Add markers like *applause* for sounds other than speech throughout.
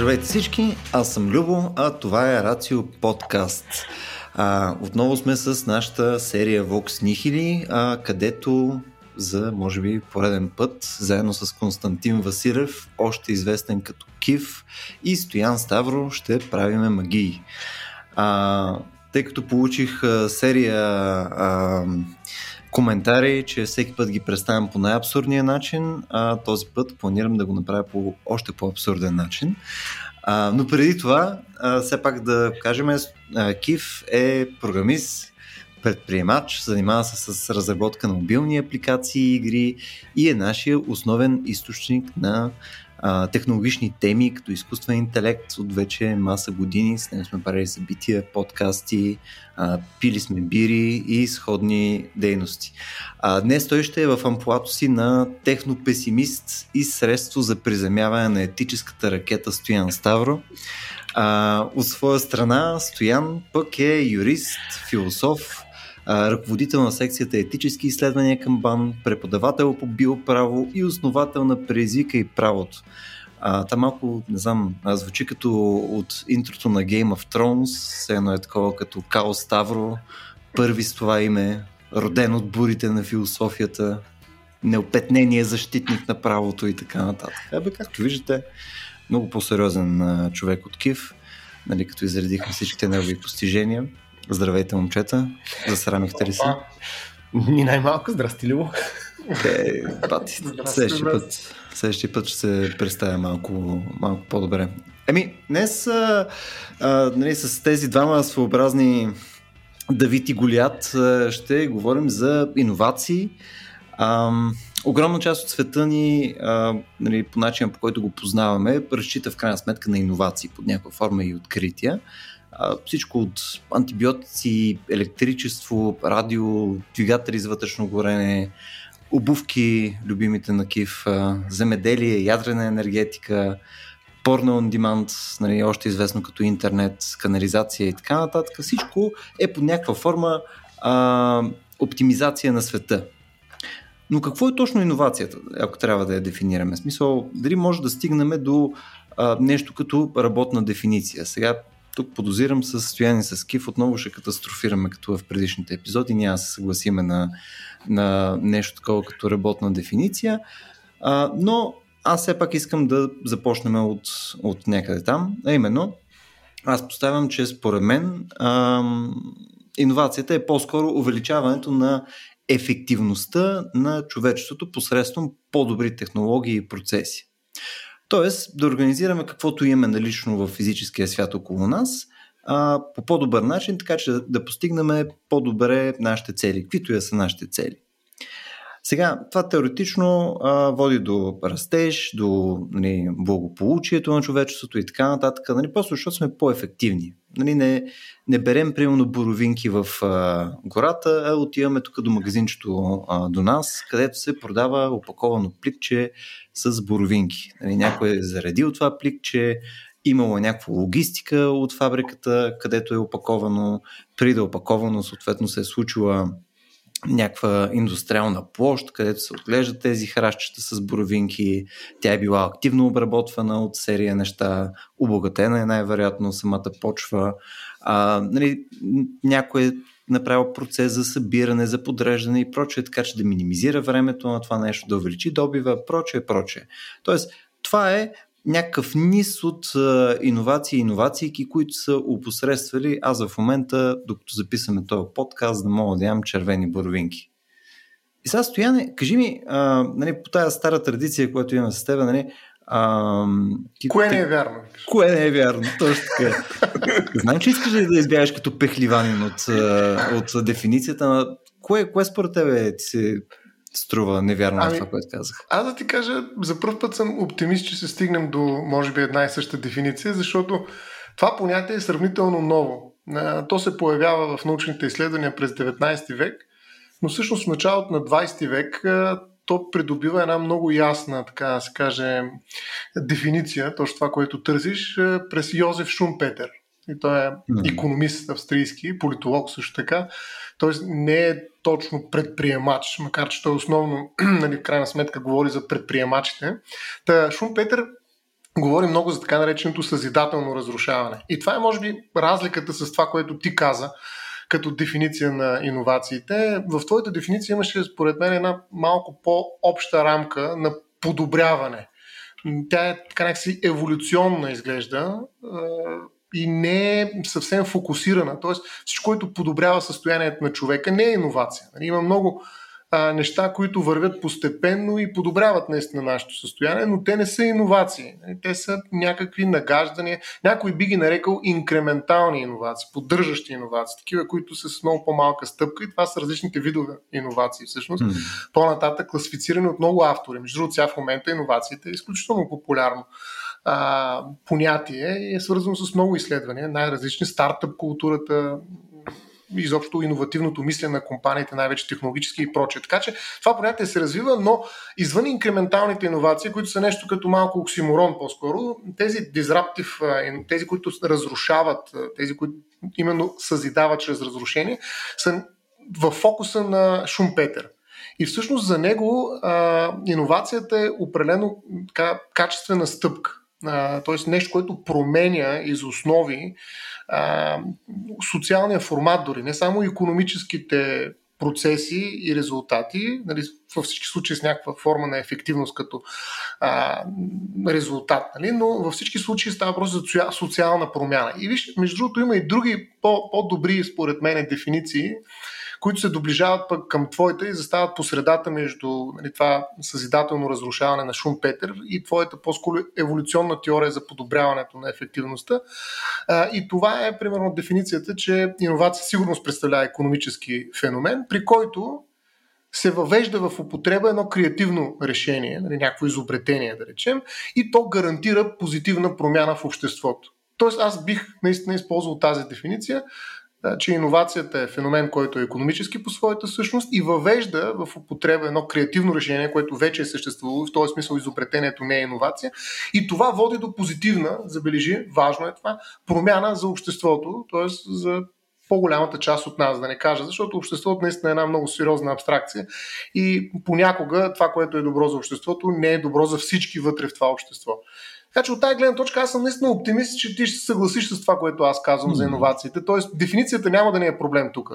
Здравейте всички, аз съм Любо, а това е Рацио Подкаст. А, отново сме с нашата серия Vox Nihili, а, където за, може би, пореден път, заедно с Константин Василев, още известен като Кив, и Стоян Ставро ще правиме магии. А, тъй като получих а, серия а, коментари, че всеки път ги представям по най-абсурдния начин, а този път планирам да го направя по още по-абсурден начин. А, но преди това, а, все пак да кажем, а, Кив е програмист, предприемач, занимава се с разработка на мобилни апликации и игри и е нашия основен източник на технологични теми, като изкуствен интелект от вече маса години. С него сме правили събития, подкасти, а, пили сме бири и сходни дейности. А, днес той ще е в амплуато си на технопесимист и средство за приземяване на етическата ракета Стоян Ставро. А, от своя страна Стоян пък е юрист, философ, ръководител на секцията етически изследвания към БАН, преподавател по биоправо и основател на Преизвика и правото. А, та малко, не знам, звучи като от интрото на Game of Thrones, все едно е такова като Као Ставро, първи с това име, роден от бурите на философията, неопетнение защитник на правото и така нататък. Ебе, както виждате, много по-сериозен човек от Кив, нали, като изредихме всичките негови постижения. Здравейте, момчета. Засрамихте ли се? Ни най-малко. Здрасти, Любо. Е, пати. *laughs* Следващия път, следващия път ще се представя малко, малко по-добре. Еми, днес а, а, нали, с тези двама своеобразни Давид и Голят ще говорим за иновации. Огромна част от света ни, а, нали, по начина по който го познаваме, разчита в крайна сметка на иновации под някаква форма и открития всичко от антибиотици, електричество, радио, двигатели за вътрешно горене, обувки, любимите на Кив, земеделие, ядрена енергетика, порно on demand, нали, още известно като интернет, канализация и така нататък. Всичко е под някаква форма а, оптимизация на света. Но какво е точно иновацията, ако трябва да я дефинираме? В смисъл, дали може да стигнем до а, нещо като работна дефиниция. Сега тук подозирам със състояние с Кив, отново ще катастрофираме като в предишните епизоди, няма се съгласиме на, на нещо такова като работна дефиниция, а, но аз все пак искам да започнем от, от някъде там, а именно аз поставям, че според мен а, иновацията е по-скоро увеличаването на ефективността на човечеството посредством по-добри технологии и процеси. Тоест да организираме каквото имаме налично в физическия свят около нас а, по по-добър начин, така че да, да постигнем по-добре нашите цели, каквито и са нашите цели. Сега, това теоретично а, води до растеж, до нали, благополучието на човечеството и така нататък, нали, просто защото сме по-ефективни. Нали, не, не берем, примерно, боровинки в а, гората, а отиваме тук до магазинчето а, до нас, където се продава опаковано пликче с боровинки. Нали, някой е заредил това пликче, имало е някаква логистика от фабриката, където е опаковано, при да е опаковано, съответно се е случила някаква индустриална площ, където се отглеждат тези хращчета с боровинки. Тя е била активно обработвана от серия неща, обогатена е най-вероятно самата почва. А, нали, някой е направил процес за събиране, за подреждане и прочее, така че да минимизира времето на това нещо, да увеличи добива, прочее, прочее. Тоест, това е някакъв низ от а, иновации и иновации, които са опосредствали аз в момента, докато записаме този подкаст, да мога да ям червени боровинки. И сега, Стояне, кажи ми, а, нали, по тази стара традиция, която имаме с теб, нали, ти, Кое не е вярно? Кое не е вярно, точно така. Знам, че искаш да избягаш като пехливанин от, от дефиницията, но кое, кое според тебе ти се струва невярно ами, това, което казах. Аз да ти кажа, за първ път съм оптимист, че се стигнем до, може би, една и съща дефиниция, защото това понятие е сравнително ново. То се появява в научните изследвания през 19 век, но всъщност в началото на 20 век то придобива една много ясна, така да се каже, дефиниция, точно това, което търсиш, през Йозеф Шумпетер. И той е економист австрийски, политолог също така. Тоест не е точно предприемач, макар че той основно, *clears throat* нали, в крайна сметка, говори за предприемачите. Та Шумпетер говори много за така нареченото съзидателно разрушаване. И това е, може би, разликата с това, което ти каза, като дефиниция на иновациите. В твоята дефиниция имаше, според мен, една малко по-обща рамка на подобряване. Тя е така някакси еволюционна изглежда и не е съвсем фокусирана. Тоест всичко, което подобрява състоянието на човека, не е иновация. Нали, има много а, неща, които вървят постепенно и подобряват наистина нашето състояние, но те не са иновации. Те са някакви нагаждания. Някой би ги нарекал инкрементални иновации, поддържащи иновации, такива, които са с много по-малка стъпка и това са различните видове иновации. Всъщност, mm. по-нататък класифицирани от много автори. Между другото, сега в момента иновациите е изключително популярно а, понятие и е свързано с много изследвания, най-различни, стартъп културата, изобщо иновативното мислене на компаниите, най-вече технологически и прочее. Така че това понятие се развива, но извън инкременталните иновации, които са нещо като малко оксиморон по-скоро, тези дизраптив, тези, които разрушават, тези, които именно съзидават чрез разрушение, са в фокуса на Шумпетер. И всъщност за него а, иновацията е определено така, качествена стъпка. Т.е. нещо, което променя из основи а, социалния формат дори, не само економическите процеси и резултати, нали, във всички случаи с някаква форма на ефективност като а, резултат, нали, но във всички случаи става въпрос за социална промяна. И виж, между другото има и други по- по-добри, според мен, дефиниции, които се доближават пък към твоята и застават по средата между нали, това съзидателно разрушаване на Шум Петър и твоята по-скоро еволюционна теория за подобряването на ефективността. А, и това е примерно дефиницията, че иновация сигурност представлява економически феномен, при който се въвежда в употреба едно креативно решение, нали, някакво изобретение, да речем, и то гарантира позитивна промяна в обществото. Тоест аз бих наистина използвал тази дефиниция, че иновацията е феномен, който е економически по своята същност и въвежда в употреба едно креативно решение, което вече е съществувало, в този смисъл изобретението не е иновация. И това води до позитивна, забележи, важно е това, промяна за обществото, т.е. за по-голямата част от нас, да не кажа, защото обществото наистина е една много сериозна абстракция и понякога това, което е добро за обществото, не е добро за всички вътре в това общество. Така че от тази гледна точка аз съм наистина оптимист, че ти ще се съгласиш с това, което аз казвам mm. за иновациите. Тоест, дефиницията няма да не е проблем тук.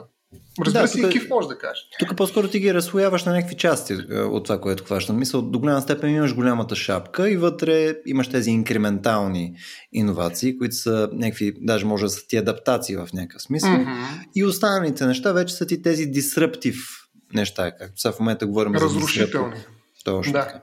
Разбира да, се, и Кив може да каже. Тук по-скоро ти ги разслояваш на някакви части е, от това, което хващам. Мисъл, до голяма степен имаш голямата шапка и вътре имаш тези инкрементални иновации, които са някакви, даже може да са ти адаптации в някакъв смисъл. Mm-hmm. И останалите неща вече са ти тези дисръптив неща, както сега в момента говорим Разрушителни. за Точно да. така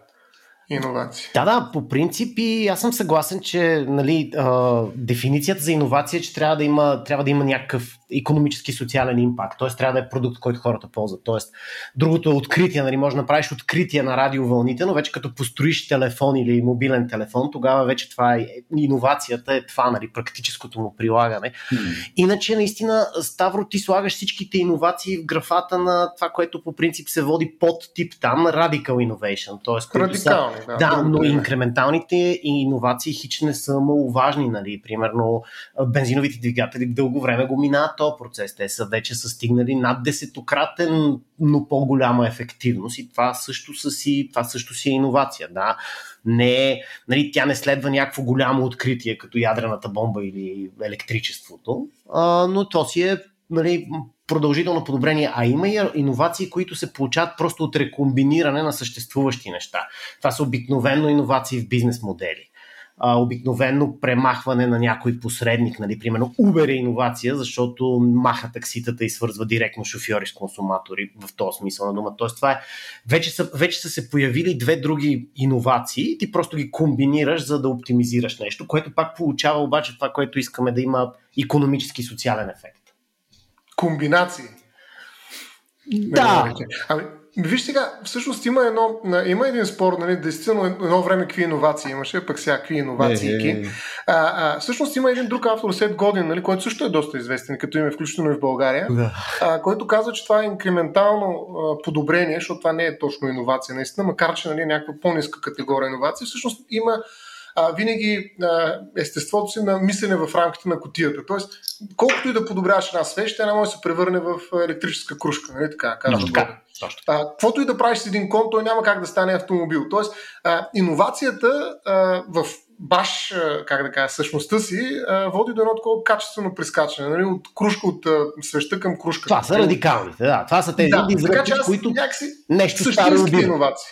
иновации. Да, да, по принцип и аз съм съгласен, че нали, а, дефиницията за иновация е, че трябва да има, трябва да има някакъв економически и социален импакт, т.е. трябва да е продукт, който хората ползват. Тоест, другото е откритие, нали, може да направиш откритие на радиовълните, но вече като построиш телефон или мобилен телефон, тогава вече това е иновацията, е това, нали, практическото му прилагане. Mm. Иначе, наистина, Ставро, ти слагаш всичките иновации в графата на това, което по принцип се води под тип там, Radical Innovation. Тоест, Радикални, са, да. Да, но инкременталните иновации хич не са маловажни, нали. Примерно, бензиновите двигатели дълго време го минават този процес. Те са вече са стигнали над десетократен, но по-голяма ефективност и това също, са си, това също си е иновация. Да. Не, е, нали, тя не следва някакво голямо откритие, като ядрената бомба или електричеството, а, но то си е нали, продължително подобрение, а има и иновации, които се получават просто от рекомбиниране на съществуващи неща. Това са обикновено иновации в бизнес модели а, обикновено премахване на някой посредник, нали, примерно Uber е иновация, защото маха такситата и свързва директно шофьори с консуматори в този смисъл на дума. Тоест, това е, вече, са, вече са се появили две други иновации, ти просто ги комбинираш, за да оптимизираш нещо, което пак получава обаче това, което искаме да има економически и социален ефект. Комбинации. Да. Ами, Виж сега, всъщност има, едно, има един спор, нали, действително едно време какви иновации имаше, пък сега какви иновации. Е, е, е. А, а, всъщност има един друг автор, Сет Годин, нали, който също е доста известен, като име включително и в България, да. а, който казва, че това е инкрементално а, подобрение, защото това не е точно иновация, наистина, макар че нали, някаква по-ниска категория иновация. Всъщност има а, винаги а, естеството си на мислене в рамките на котията. Тоест, колкото и да подобряваш една свещ, тя не може да се превърне в електрическа кружка. Нали така? Казвам, така. А, каквото и да правиш с един кон, той няма как да стане автомобил. Тоест, а, иновацията а, в баш, как да кажа, същността си, води до едно такова качествено прескачане. Нали? От кружка, от свеща към кружка. Това са радикалните, да. Това са тези да, изрази, които някакси нещо старо иновации.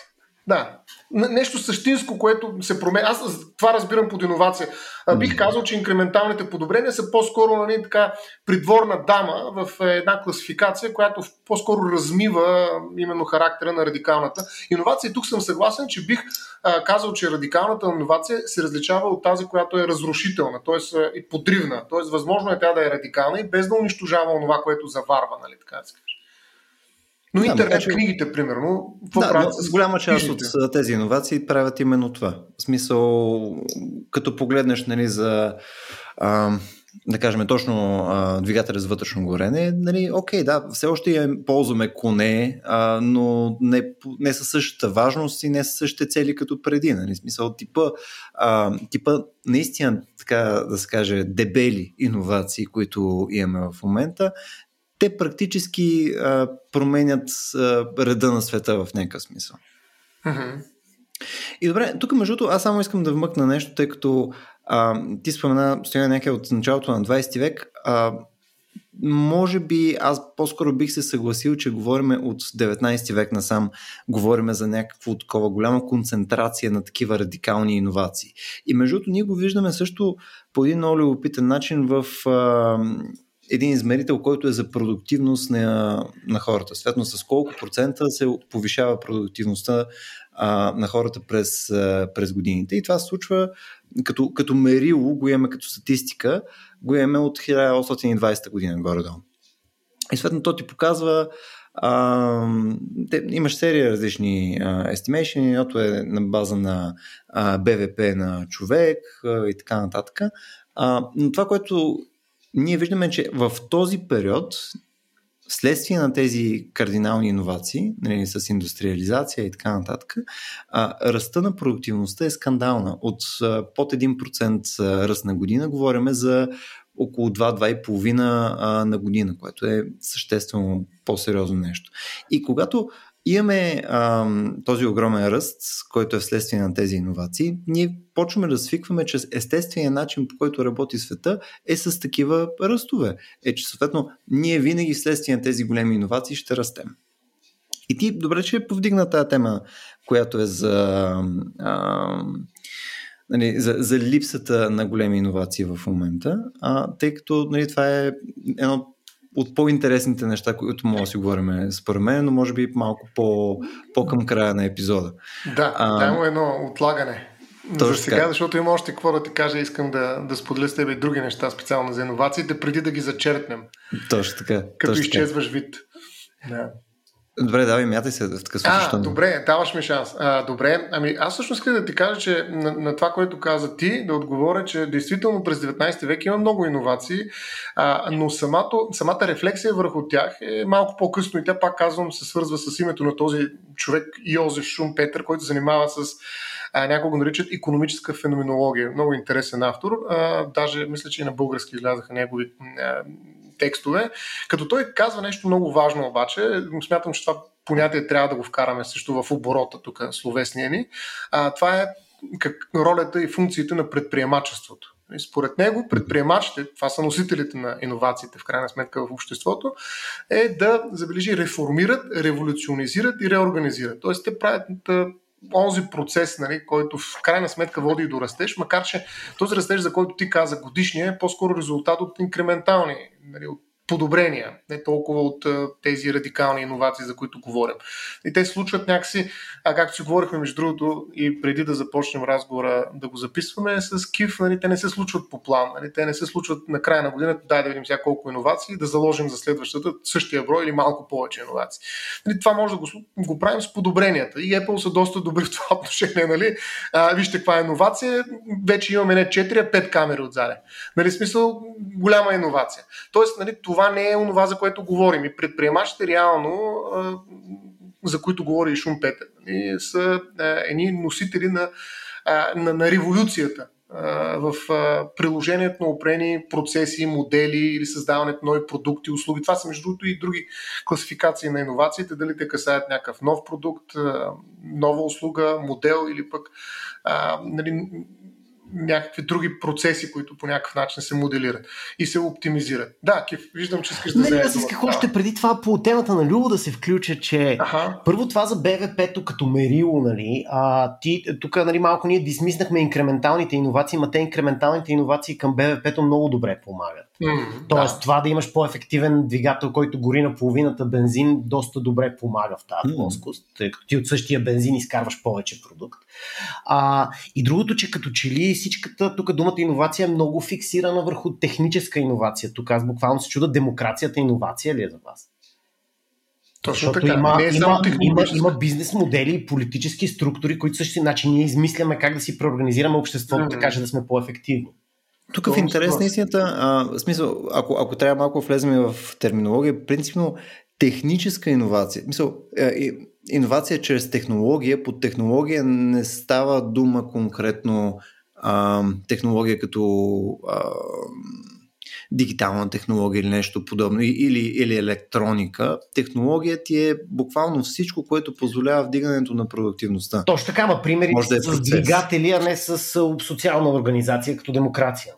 Да, нещо същинско, което се променя. Аз това разбирам под иновация. Бих казал, че инкременталните подобрения са по-скоро нали, така, придворна дама в една класификация, която по-скоро размива именно характера на радикалната иновация. Тук съм съгласен, че бих а, казал, че радикалната иновация се различава от тази, която е разрушителна, т.е. и подривна. Т.е. възможно е тя да е радикална и без да унищожава това, което заварва, нали, така да се. Но да, интернет че... книгите, примерно, какво да, правят? С голяма част книгите? от тези иновации правят именно това. В смисъл, като погледнеш нали, за а, да кажем точно а, двигателя за вътрешно горене, нали, окей, да, все още ползваме коне, а, но не, не със същата важност и не със същите цели като преди. Нали, смисъл, типа, а, типа наистина, така да се каже, дебели иновации, които имаме в момента, те практически а, променят а, реда на света в някакъв смисъл. Mm-hmm. И добре, тук между другото аз само искам да вмъкна нещо, тъй като а, ти спомена стоя някъде от началото на 20 век. А, може би аз по-скоро бих се съгласил, че говориме от 19 век насам, говориме за някаква такова голяма концентрация на такива радикални иновации. И между другото ние го виждаме също по един много любопитен начин в а, един измерител, който е за продуктивност на, на хората. Светно с колко процента се повишава продуктивността а, на хората през, а, през годините. И това се случва като, като мерило, го имаме като статистика, го имаме от 1820 година горе-долу. И съответно то ти показва а, те, имаш серия различни estimation, едното е на база на а, БВП на човек а, и така нататък. А, но това, което ние виждаме, че в този период, вследствие на тези кардинални иновации, нали, с индустриализация и така нататък, а, ръста на продуктивността е скандална. От под 1% ръст на година говорим за около 2-2,5 на година, което е съществено по-сериозно нещо. И когато имаме а, този огромен ръст, който е вследствие на тези иновации, ние почваме да свикваме, че естественият начин, по който работи света, е с такива ръстове. Е, че съответно ние винаги вследствие на тези големи иновации ще растем. И ти добре, че повдигна тази тема, която е за, а, нали, за, за липсата на големи иновации в момента, а, тъй като нали, това е едно от по-интересните неща, които мога да си говорим според мен, но може би малко по, по-към края на епизода. Да, а, да има едно отлагане. Точно за сега, така. защото има още какво да ти кажа, искам да, да споделя с теб и други неща, специално за иновациите, преди да ги зачерпнем. Точно така. Като точно изчезваш така. вид. Да. Добре, давай, мятай се в такъв случай. А, добре, даваш ми шанс. А, добре, ами аз всъщност искам да ти кажа, че на, на това, което каза ти, да отговоря, че действително през 19 век има много иновации, а, но самато, самата рефлексия върху тях е малко по-късно и тя, пак казвам, се свързва с името на този човек Йозеф Шум Петър, който занимава с а, някои го наричат економическа феноменология. Много интересен автор. А, даже мисля, че и на български излязаха негови а, текстове, като той казва нещо много важно обаче, смятам, че това понятие трябва да го вкараме също в оборота тук, словесния ни, а, това е как, ролята и функциите на предприемачеството. И според него, предприемачите, това са носителите на иновациите в крайна сметка в обществото, е да, забележи, реформират, революционизират и реорганизират. Тоест, те правят онзи процес, нали, който в крайна сметка води и до растеж, макар че този растеж, за който ти каза годишния, е по-скоро резултат от инкрементални, нали, от подобрения, не толкова от тези радикални иновации, за които говорим. И те случват някакси, а както си говорихме между другото и преди да започнем разговора да го записваме с КИФ, нали, те не се случват по план, нали, те не се случват на края на годината, дай да видим сега колко иновации, да заложим за следващата същия брой или малко повече иновации. Нали, това може да го, го правим с подобренията. И Apple са доста добри в това *laughs* отношение. Нали? А, вижте каква е иновация, вече имаме не 4, а 5 камери отзаде. Нали, смисъл, голяма иновация. Тоест, нали, това това не е онова, за което говорим. И предприемачите реално, за които говори и Шум Петър, нали, са едни носители на, на, на революцията в приложението на опрени процеси, модели или създаването на нови продукти, услуги. Това са между другото и други класификации на иновациите, дали те касаят някакъв нов продукт, нова услуга, модел или пък нали, някакви други процеси, които по някакъв начин се моделират и се оптимизират. Да, Кив, виждам, че искаш да Не, аз исках още преди това по темата на Любо да се включа, че Аха. първо това за БВП-то като мерило, нали, а, ти, тук нали, малко ние дисмиснахме инкременталните иновации, ма те инкременталните иновации към БВП-то много добре помагат. М, Тоест, да. това да имаш по-ефективен двигател, който гори на половината бензин, доста добре помага в тази М. плоскост, тъй като ти от същия бензин изкарваш повече продукт. А, и другото, че като че ли всичката, тук думата иновация е много фиксирана върху техническа иновация. Тук аз буквално се чуда, демокрацията иновация ли е за вас? Точно Защото така. има, не е има, само има, има бизнес модели и политически структури, които също значи ние измисляме как да си преорганизираме обществото, Мгм. така че да сме по-ефективни. Тук в интерес на истината, а, в смисъл, ако, ако трябва малко влезем в терминология, принципно техническа иновация. Мисъл, е, е, иновация чрез технология, под технология не става дума конкретно а, технология като а, дигитална технология или нещо подобно, или, или електроника. Технология ти е буквално всичко, което позволява вдигането на продуктивността. Точно така, ма примери Може да е с процес. двигатели, а не с социална организация като демокрация.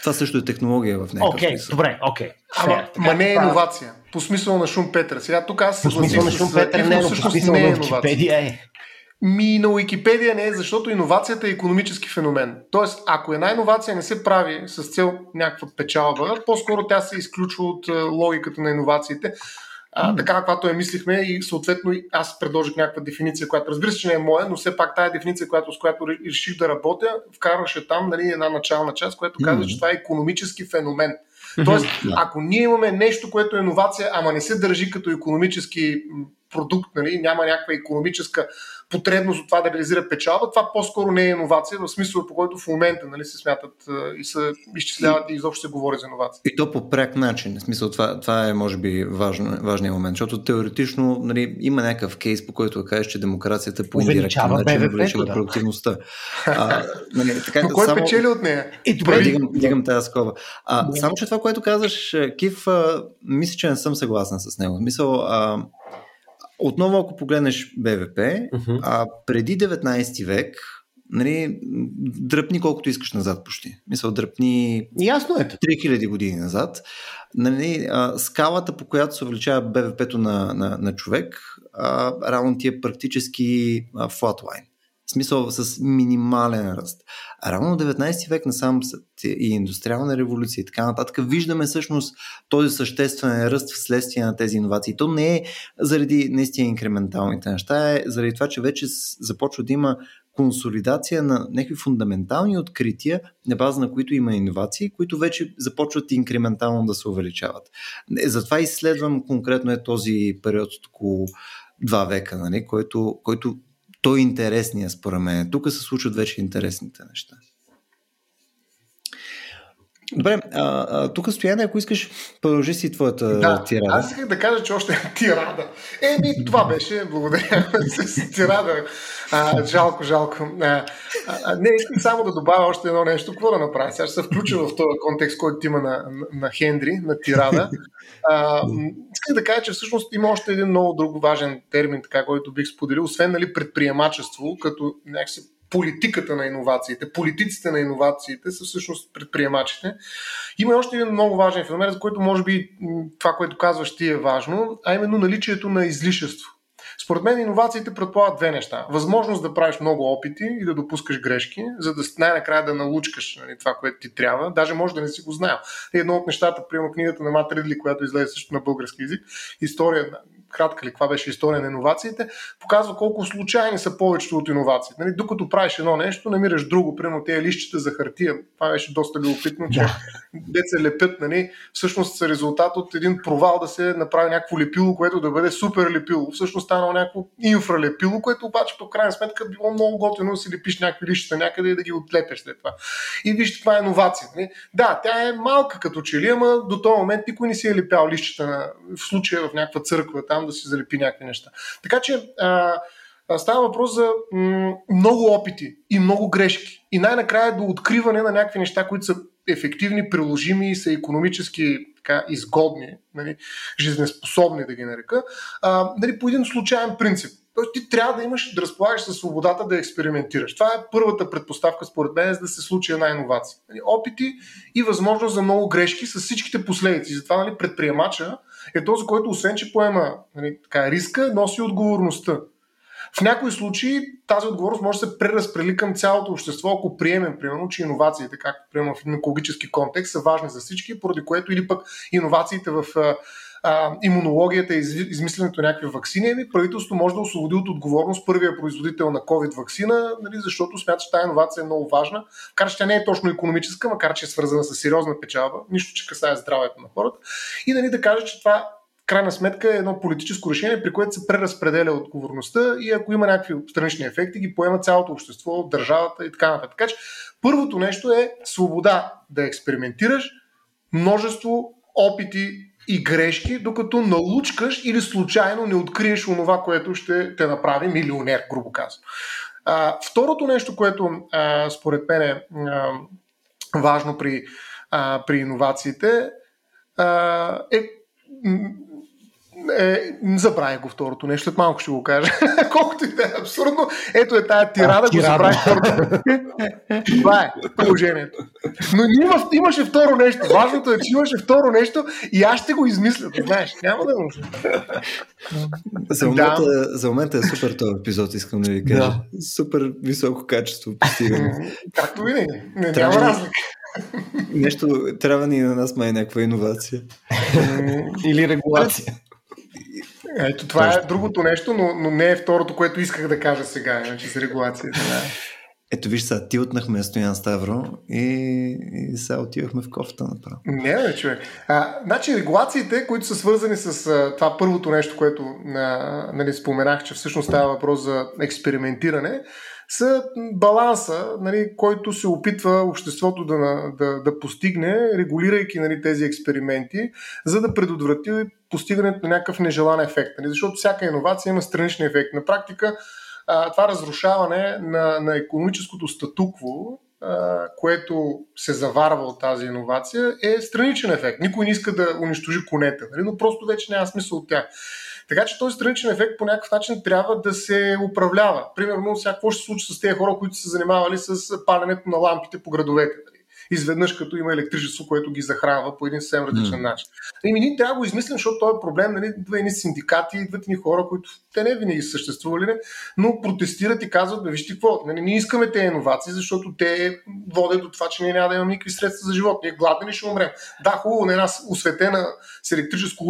Това също е технология в някакъв Окей, смисъл. добре, окей. Ама. Така, ма не е иновация. По смисъл на Шумпетър. Сега тук аз се По смисъл на съгласих с Шумпетър Ив, не, но по смисъл е на. Википедия е. Ми на Уикипедия не е, защото иновацията е економически феномен. Тоест, ако една иновация не се прави с цел някаква печалба, по-скоро тя се изключва от е, логиката на иновациите. А, така, каквато я мислихме и съответно аз предложих някаква дефиниция, която разбира се, че не е моя, но все пак тая дефиниция, която, с която ре- реших да работя, вкарваше там нали, една начална част, която казва, че това е економически феномен. Тоест, ако ние имаме нещо, което е иновация, ама не се държи като економически продукт, нали, няма някаква економическа потребност от това да реализира печалба, това по-скоро не е иновация, в смисъл по който в момента нали, се смятат и се изчисляват и изобщо се говори за иновация. И то по пряк начин. В смисъл, това, това е, може би, важно, важният момент, защото теоретично нали, има някакъв кейс, по който да кажеш, че демокрацията по индиректен начин БВП-то, увеличава да. продуктивността. *laughs* А, нали, така, Но кой само... печели от нея? И добре, Добре, дигам, дигам тази скоба. А, Да. само, че това, което казваш, е, Кив, а, мисля, че не съм съгласен с него. В Смисъл, а, отново, ако погледнеш БВП, Мгм. а, преди 19 век, нали, дръпни колкото искаш назад почти. Мисъл, дръпни Ясно е. 3000 години назад, нали, а, скалата, по която се увеличава БВП-то на, на, на човек, а, равно ти е практически flatline. В смисъл с минимален ръст. А равно 19 век насам и индустриална революция и така нататък, виждаме всъщност този съществен ръст вследствие на тези иновации. То не е заради наистина инкременталните неща, е заради това, че вече започва да има консолидация на някакви фундаментални открития, на база на които има иновации, които вече започват инкрементално да се увеличават. Е, Затова изследвам конкретно е този период от около два века, нали, който, който той е интересния според мен. Тук се случват вече интересните неща. Добре, а, а, тук стояне, ако искаш, продължи си твоята Да, тирада. аз исках да кажа, че още е тирада. Еми, това беше. Благодаря с тирада. А, жалко, жалко. А, а, не, искам само да добавя още едно нещо. Какво да направя? Сега ще се включа в този контекст, който има на, на, на Хендри, на тирада. А, исках да кажа, че всъщност има още един много друг важен термин, така, който бих споделил, освен нали, предприемачество, като някакси политиката на иновациите, политиците на иновациите са всъщност предприемачите. Има още един много важен феномен, за който може би това, което казваш ти е важно, а именно наличието на излишество. Според мен иновациите предполагат две неща. Възможност да правиш много опити и да допускаш грешки, за да най-накрая да научкаш нали, това, което ти трябва. Даже може да не си го знаел. Едно от нещата, примерно книгата на Мат Ридли, която излезе също на български язик, история, кратка ли, каква беше история на иновациите, показва колко случайни са повечето от иновациите. Нали, докато правиш едно нещо, намираш друго, примерно тези лищите за хартия. Това беше доста любопитно, че Да. деца лепят, нали, всъщност са резултат от един провал да се направи някакво лепило, което да бъде супер лепило. Всъщност станало някакво инфралепило, което обаче по крайна сметка било много готино да си лепиш някакви лищата някъде и да ги отлепеш след това. И вижте, това е иновация. Нали? Да, тя е малка като че ли, ама до този момент никой не си е лепял лищата на, в случая в някаква църква там да си залепи някакви неща. Така че а, става въпрос за м- много опити и много грешки. И най-накрая до откриване на някакви неща, които са ефективни, приложими и са економически така, изгодни, нали, жизнеспособни да ги нарека, а, нали, по един случайен принцип. Тоест ти трябва да имаш, да разполагаш със свободата да експериментираш. Това е първата предпоставка, според мен, за да се случи една иновация. Нали, опити и възможност за много грешки с всичките последици. Затова нали, предприемача е този, който освен, че поема нали, така, риска, носи отговорността. В някои случаи тази отговорност може да се преразпрели към цялото общество, ако приемем, примерно, че иновациите, както приемам в екологически контекст, са важни за всички, поради което или пък иновациите в а, имунологията и измисленето на някакви вакцини, ами правителството може да освободи от отговорност първия производител на COVID вакцина, нали, защото смята, че тази иновация е много важна, макар че тя не е точно економическа, макар че е свързана с сериозна печалба, нищо, че касае здравето на хората. И нали, да каже, че това крайна сметка е едно политическо решение, при което се преразпределя отговорността и ако има някакви странични ефекти, ги поема цялото общество, държавата и така нататък. Така че първото нещо е свобода да експериментираш, множество опити и грешки, докато налучкаш или случайно не откриеш онова, което ще те направи милионер, грубо казано. Второто нещо, което а, според мен е а, важно при, а, при иновациите, а, е е, забравя го второто нещо, след малко ще го кажа. *laughs* Колкото и да е абсурдно, ето е тая тирада, а, го забравя второто. *laughs* Това е положението. Но има, имаше второ нещо. Важното е, че имаше второ нещо и аз ще го измисля. Знаеш, няма да може. За момента, да. за момента е супер този епизод, искам да ви кажа. Да. Супер високо качество постигаме. Както винаги. Не, няма разлика. Нещо трябва ни на нас май някаква иновация. Или регулация. Ето това Точно. е другото нещо, но, но не е второто, което исках да кажа сега, значи с регулацията. Да. Ето виж сега, ти отнахме Стоян Ставро и, и сега отивахме в кофта направо. Не, не, човек. А, значи регулациите, които са свързани с а, това първото нещо, което а, нали, споменах, че всъщност става въпрос за експериментиране, са баланса, нали, който се опитва обществото да, да, да постигне, регулирайки нали, тези експерименти, за да предотврати постигането на някакъв нежелан ефект. Нали? Защото всяка иновация има страничен ефект. На практика това разрушаване на, на економическото статукво, което се заварва от тази иновация, е страничен ефект. Никой не иска да унищожи конета, нали? но просто вече няма смисъл от тях. Така че този страничен ефект по някакъв начин трябва да се управлява. Примерно, сега какво ще се случи с тези хора, които са занимавали с паленето на лампите по градовете. Нали? Изведнъж като има електричество, което ги захранва по един съвсем различен mm. начин. Ами ние трябва да го измислим, защото този е проблем, нали, идва едни синдикати, идват ни хора, които те не винаги са съществували, не, но протестират и казват, бе, вижте какво, нали, ние искаме тези иновации, защото те водят до това, че ние няма да имаме никакви средства за живот. Ние гладни ще умрем? Да, хубаво, на една осветена с електрическо,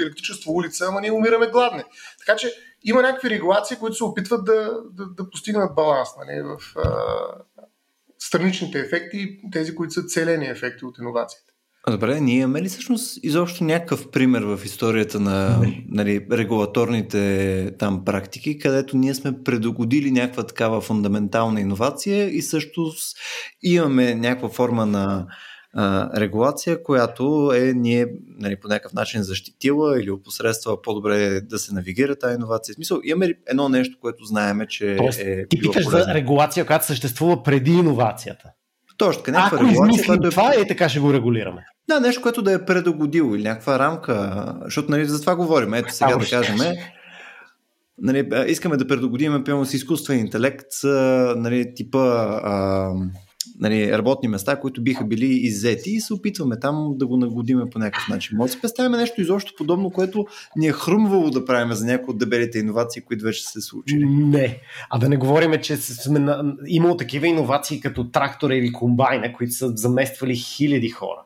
електричество улица, ама ние умираме гладни. Така че има някакви регулации, които се опитват да, да, да постигнат баланс нали, в, страничните ефекти и тези, които са целени ефекти от иновациите. Добре, ние имаме ли всъщност изобщо някакъв пример в историята на *laughs* нали, регулаторните там практики, където ние сме предогодили някаква такава фундаментална иновация и също имаме някаква форма на а, регулация, която е ние нали, по някакъв начин защитила или опосредства по-добре да се навигира тази иновация. В смисъл, имаме едно нещо, което знаеме, че Тоест, е. Ти питаш за регулация, която съществува преди иновацията. Точно така, някаква Ако регулация. Която е... това е така ще го регулираме. Да, нещо, което да е предогодило или някаква рамка, защото нали, за това говорим. Ето сега а, да кажем, нали, искаме да предогодим, пълно с изкуствен интелект, нали, типа а, нали, работни места, които биха били иззети и се опитваме там да го нагодиме по някакъв начин. Може да си представим нещо изобщо подобно, което ни е хрумвало да правим за някои от дебелите иновации, които вече се случили. Не. А да не говорим, че сме на... имало такива иновации като трактора или комбайна, които са замествали хиляди хора.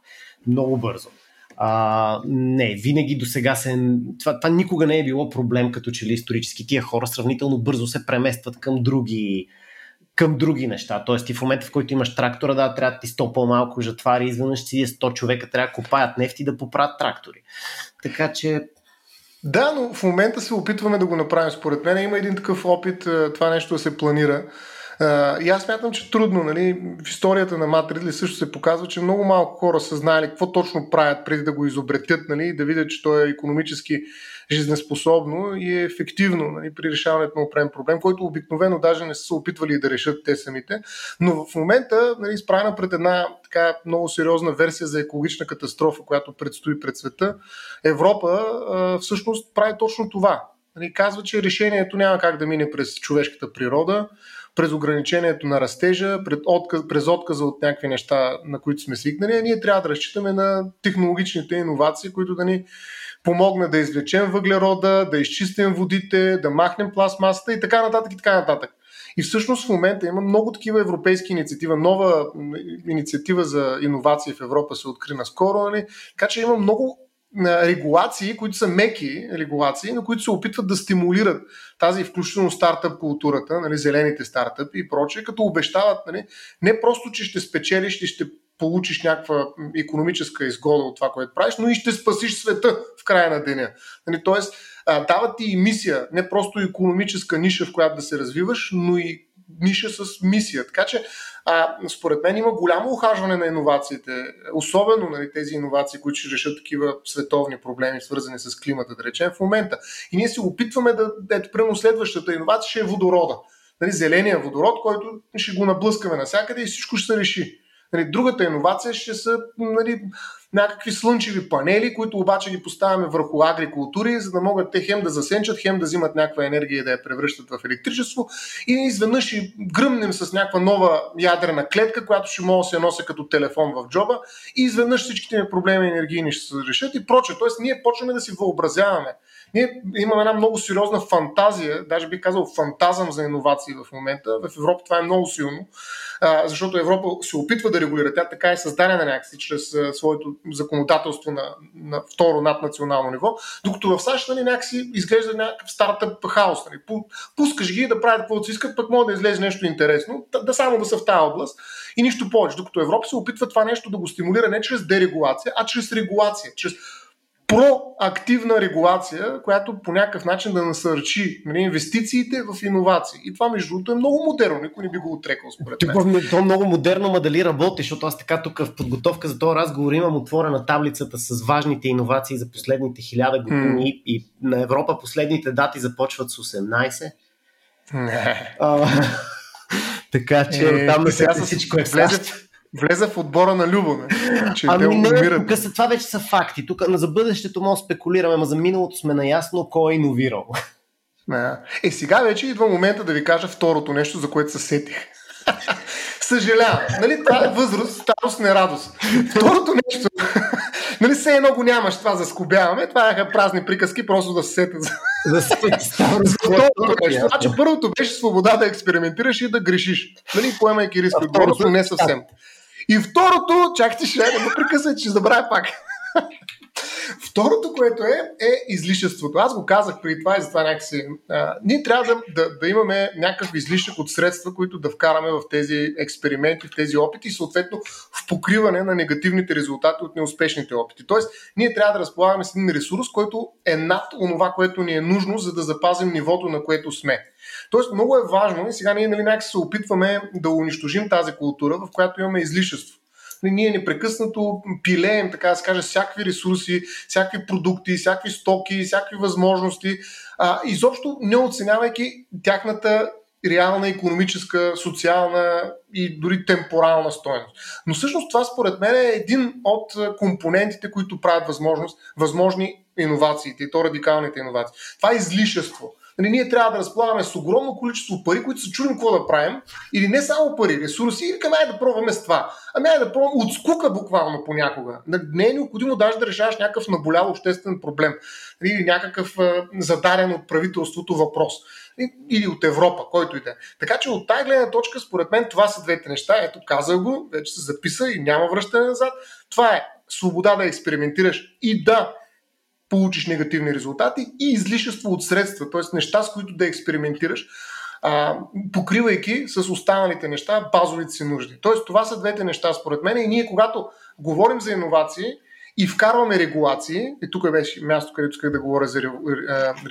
Много бързо. А, не, винаги до сега се. Това, това никога не е било проблем, като че ли исторически. Тия хора сравнително бързо се преместват към други към други неща. Тоест, и в момента, в който имаш трактора, да, трябва да ти 100 по-малко жатвари, изведнъж си 100 човека трябва да копаят нефти да поправят трактори. Така че да, но в момента се опитваме да го направим. Според мен има един такъв опит е, това нещо да се планира. И аз смятам, че трудно. Нали? В историята на Мат Ридли също се показва, че много малко хора са знаели какво точно правят преди да го изобретят нали? да видят, че той е економически жизнеспособно и е ефективно нали, при решаването на определен проблем, който обикновено даже не са се опитвали да решат те самите. Но в момента нали, изправена пред една така много сериозна версия за екологична катастрофа, която предстои пред света, Европа а, всъщност прави точно това Нали, казва, че решението няма как да мине през човешката природа, през ограничението на растежа, през, отказ, през отказа от някакви неща, на които сме свикнали, а ние трябва да разчитаме на технологичните иновации, които да ни помогнат да извлечем въглерода, да изчистим водите, да махнем пластмасата и така нататък и така нататък. И всъщност в момента има много такива европейски инициатива. Нова инициатива за иновации в Европа се откри наскоро. Нали? Така че има много регулации, които са меки регулации, на които се опитват да стимулират тази включително стартъп културата, нали, зелените стартъпи и прочее, като обещават нали, не просто, че ще спечелиш и ще получиш някаква економическа изгода от това, което правиш, но и ще спасиш света в края на деня. Нали, тоест, дават ти и мисия, не просто економическа ниша, в която да се развиваш, но и ниша с мисия. Така че, а, според мен има голямо ухажване на иновациите, особено нали, тези иновации, които ще решат такива световни проблеми, свързани с климата, да речем, в момента. И ние се опитваме да, ето, прямо следващата иновация ще е водорода. Нали, зеления водород, който ще го наблъскаме навсякъде и всичко ще се реши. Нали, другата иновация ще са нали, някакви слънчеви панели, които обаче ги поставяме върху агрикултури, за да могат те хем да засенчат, хем да взимат някаква енергия и да я превръщат в електричество. И изведнъж ще гръмнем с някаква нова ядрена клетка, която ще може да се носи като телефон в джоба и изведнъж всичките ни проблеми енергийни ще се решат и проче. Тоест ние почваме да си въобразяваме ние имаме една много сериозна фантазия, даже би казал фантазъм за иновации в момента. В Европа това е много силно, защото Европа се опитва да регулира. Тя така е създадена някакси чрез своето законодателство на, на второ наднационално ниво, докато в САЩ нали, някакси изглежда някакъв стартъп хаос. Нали. Пускаш ги да правят каквото си искат, пък може да излезе нещо интересно, да само да са в тази област и нищо повече. Докато Европа се опитва това нещо да го стимулира не чрез дерегулация, а чрез регулация, чрез проактивна регулация, която по някакъв начин да насърчи нали, инвестициите в иновации. И това, между другото, е много модерно. Никой не би го отрекал, според мен. То е много модерно, ма дали работи, защото аз така тук в подготовка за този разговор имам отворена таблицата с важните иновации за последните хиляда години mm. и на Европа последните дати започват с 18. Не. А, *laughs* така че е, там сега всичко е влезе, влезе в отбора на Любо. Не? Че ами не, тук са, това вече са факти. Тук за бъдещето може да спекулираме, но за миналото сме наясно кой е иновирал. Не. Е, сега вече идва момента да ви кажа второто нещо, за което се сетих. Съжалявам. Нали, това е възраст, старост, не радост. Второто нещо, *laughs* нали, все едно го нямаш, това заскобяваме, това е празни приказки, просто да се сетят за... Да се Значи първото беше свобода да експериментираш и да грешиш. Нали, поемайки риск от не съвсем. И второто, чакайте, ще да ме прекъсвай, че забравя пак. Второто, което е, е излишеството. Аз го казах преди това и затова някакси. А, ние трябва да, да, да имаме някакъв излишък от средства, които да вкараме в тези експерименти, в тези опити и съответно в покриване на негативните резултати от неуспешните опити. Тоест, ние трябва да разполагаме с един ресурс, който е над онова, което ни е нужно, за да запазим нивото, на което сме. Тоест, много е важно и сега ние нали, някакси се опитваме да унищожим тази култура, в която имаме излишество. Нали, ние непрекъснато пилеем, така да се каже, всякакви ресурси, всякакви продукти, всякакви стоки, всякакви възможности, а, изобщо не оценявайки тяхната реална економическа, социална и дори темпорална стоеност. Но всъщност това според мен е един от компонентите, които правят възможност, възможни иновациите и то радикалните иновации. Това е излишество нали, ние трябва да разполагаме с огромно количество пари, които се чудим какво да правим, или не само пари, ресурси, или към да пробваме с това. Ами да пробваме от скука буквално понякога. Нали, не е необходимо даже да решаваш някакъв наболял обществен проблем нали, или някакъв а, зададен от правителството въпрос или от Европа, който и да е. Така че от тази гледна точка, според мен, това са двете неща. Ето, казах го, вече се записа и няма връщане назад. Това е свобода да експериментираш и да получиш негативни резултати и излишество от средства, т.е. неща, с които да експериментираш, а, покривайки с останалите неща базовите си нужди. Тоест това са двете неща според мен и ние когато говорим за иновации и вкарваме регулации, и тук беше място, където исках да говоря за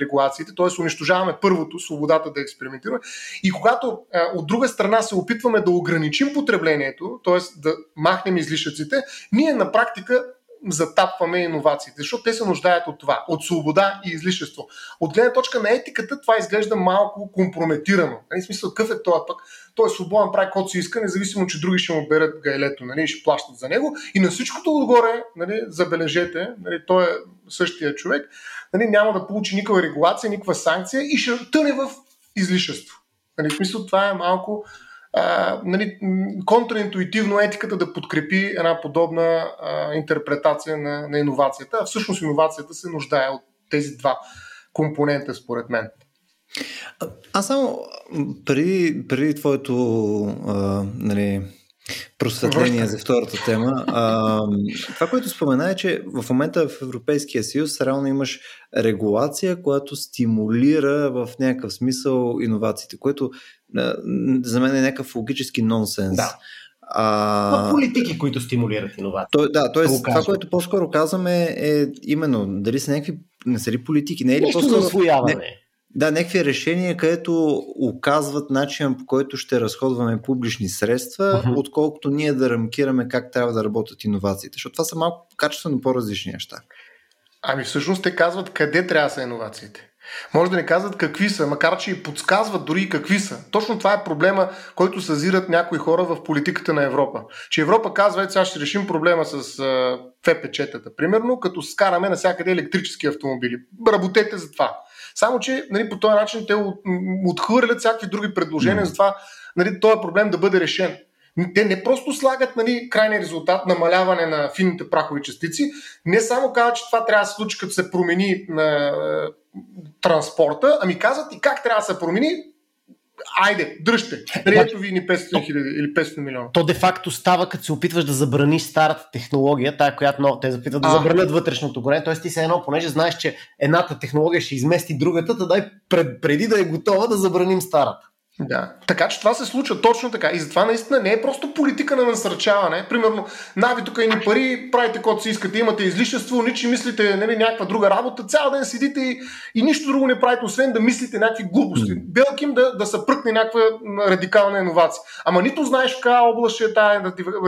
регулациите, т.е. унищожаваме първото, свободата да експериментираме, и когато а, от друга страна се опитваме да ограничим потреблението, т.е. да махнем излишъците, ние на практика затапваме иновациите, защото те се нуждаят от това, от свобода и излишество. От гледна точка на етиката това изглежда малко компрометирано. Нали, смисъл, какъв е това пък? Той е свободен, прави каквото си иска, независимо, че други ще му берат гайлето, нали, ще плащат за него. И на всичкото отгоре, нали, забележете, нали, той е същия човек, нали, няма да получи никаква регулация, никаква санкция и ще тъне в излишество. Нали, смисъл, това е малко нали, контраинтуитивно етиката да подкрепи една подобна а, интерпретация на, на иновацията. Всъщност иновацията се нуждае от тези два компонента, според мен. Аз само преди, преди твоето а, нали, просветление за втората тема. А, това, което спомена е, че в момента в Европейския съюз реално имаш регулация, която стимулира в някакъв смисъл иновациите, което за мен е някакъв логически нонсенс. Да. А, политики, които стимулират иновации. То, да, т.е. това, което по-скоро казваме е именно дали са някакви не са ли политики, не е ли Нещо по-скоро... за Не, да, някакви решения, където оказват начин по който ще разходваме публични средства, uh-huh. отколкото ние да рамкираме как трябва да работят иновациите. Защото това са малко качествено по-различни неща. Ами всъщност те казват къде трябва да са иновациите. Може да не казват какви са, макар че и подсказват дори и какви са. Точно това е проблема, който съзират някои хора в политиката на Европа. Че Европа казва, ето сега ще решим проблема с ФПЧ-тата, примерно, като скараме навсякъде електрически автомобили. Работете за това. Само, че нали, по този начин те отхвърлят всякакви други предложения mm. за това нали, този проблем да бъде решен. Те не просто слагат нали, крайния резултат, намаляване на финните прахови частици, не само казват, че това трябва да се случи, като се промени на транспорта, ами казват и как трябва да се промени айде, дръжте. Нали, ето ви ни 500 хиляди или 500 милиона. То де-факто става, като се опитваш да забраниш старата технология, тая, която но, те запитат да забранят вътрешното горе. Тоест ти се едно, понеже знаеш, че едната технология ще измести другата, да дай пред, преди да е готова да забраним старата. Да. Така че това се случва точно така. И затова наистина не е просто политика на насърчаване. Примерно, нави тук ни пари, правите каквото си искате, имате излишество, ничи мислите нали, някаква друга работа, цял ден седите и, и нищо друго не правите, освен да мислите някакви глупости. Mm. Белким да, да се пръкне някаква радикална иновация. Ама нито знаеш в каква област ще е тази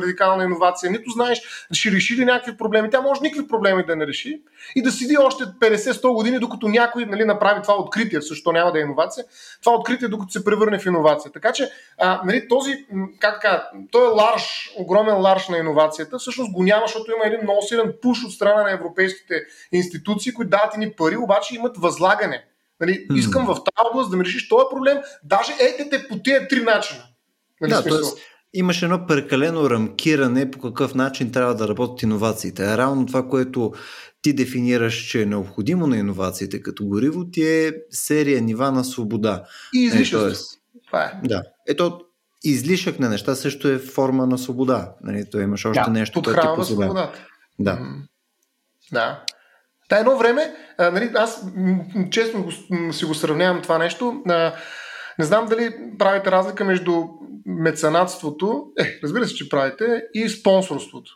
радикална иновация, нито знаеш ще реши ли някакви проблеми. Тя може никакви проблеми да не реши и да седи още 50-100 години, докато някой нали, направи това откритие, също няма да е иновация, това откритие, докато се превърне в иновация. Така че а, нали, този, как така, той е ларш, огромен ларш на иновацията, всъщност го няма, защото има един много силен пуш от страна на европейските институции, които дават ни пари, обаче имат възлагане. Нали, искам в тази област да ми решиш този проблем, даже ете те по тези три начина. Нали, да, тоест, имаш едно прекалено рамкиране по какъв начин трябва да работят иновациите. Равно това, което ти дефинираш, че е необходимо на иновациите като гориво, ти е серия нива на свобода. И излишество. Е, това е. Да. Ето, излишък на неща също е форма на свобода. Нали, то имаш още да, нещо, което ти позволява. Да. Да. Та едно време, а, нали, аз честно го, си го сравнявам това нещо. А, не знам дали правите разлика между меценатството, е, разбира се, че правите, и спонсорството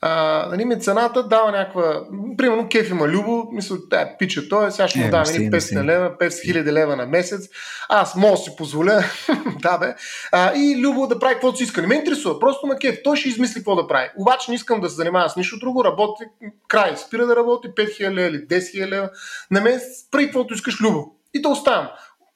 а, нали, мецената дава някаква, примерно кеф има Любо, мисля, тая пича той, сега ще му е, дам 500 лева, 500 хиляди лева на месец, аз мога да си позволя, *laughs* да бе, а, и Любо да прави каквото си иска. Не ме интересува, просто на кеф, той ще измисли какво да прави. Обаче не искам да се занимава с нищо друго, работи край, спира да работи 5000 лева или 10 хиляди лева на месец, прави каквото искаш Любо. И да оставам.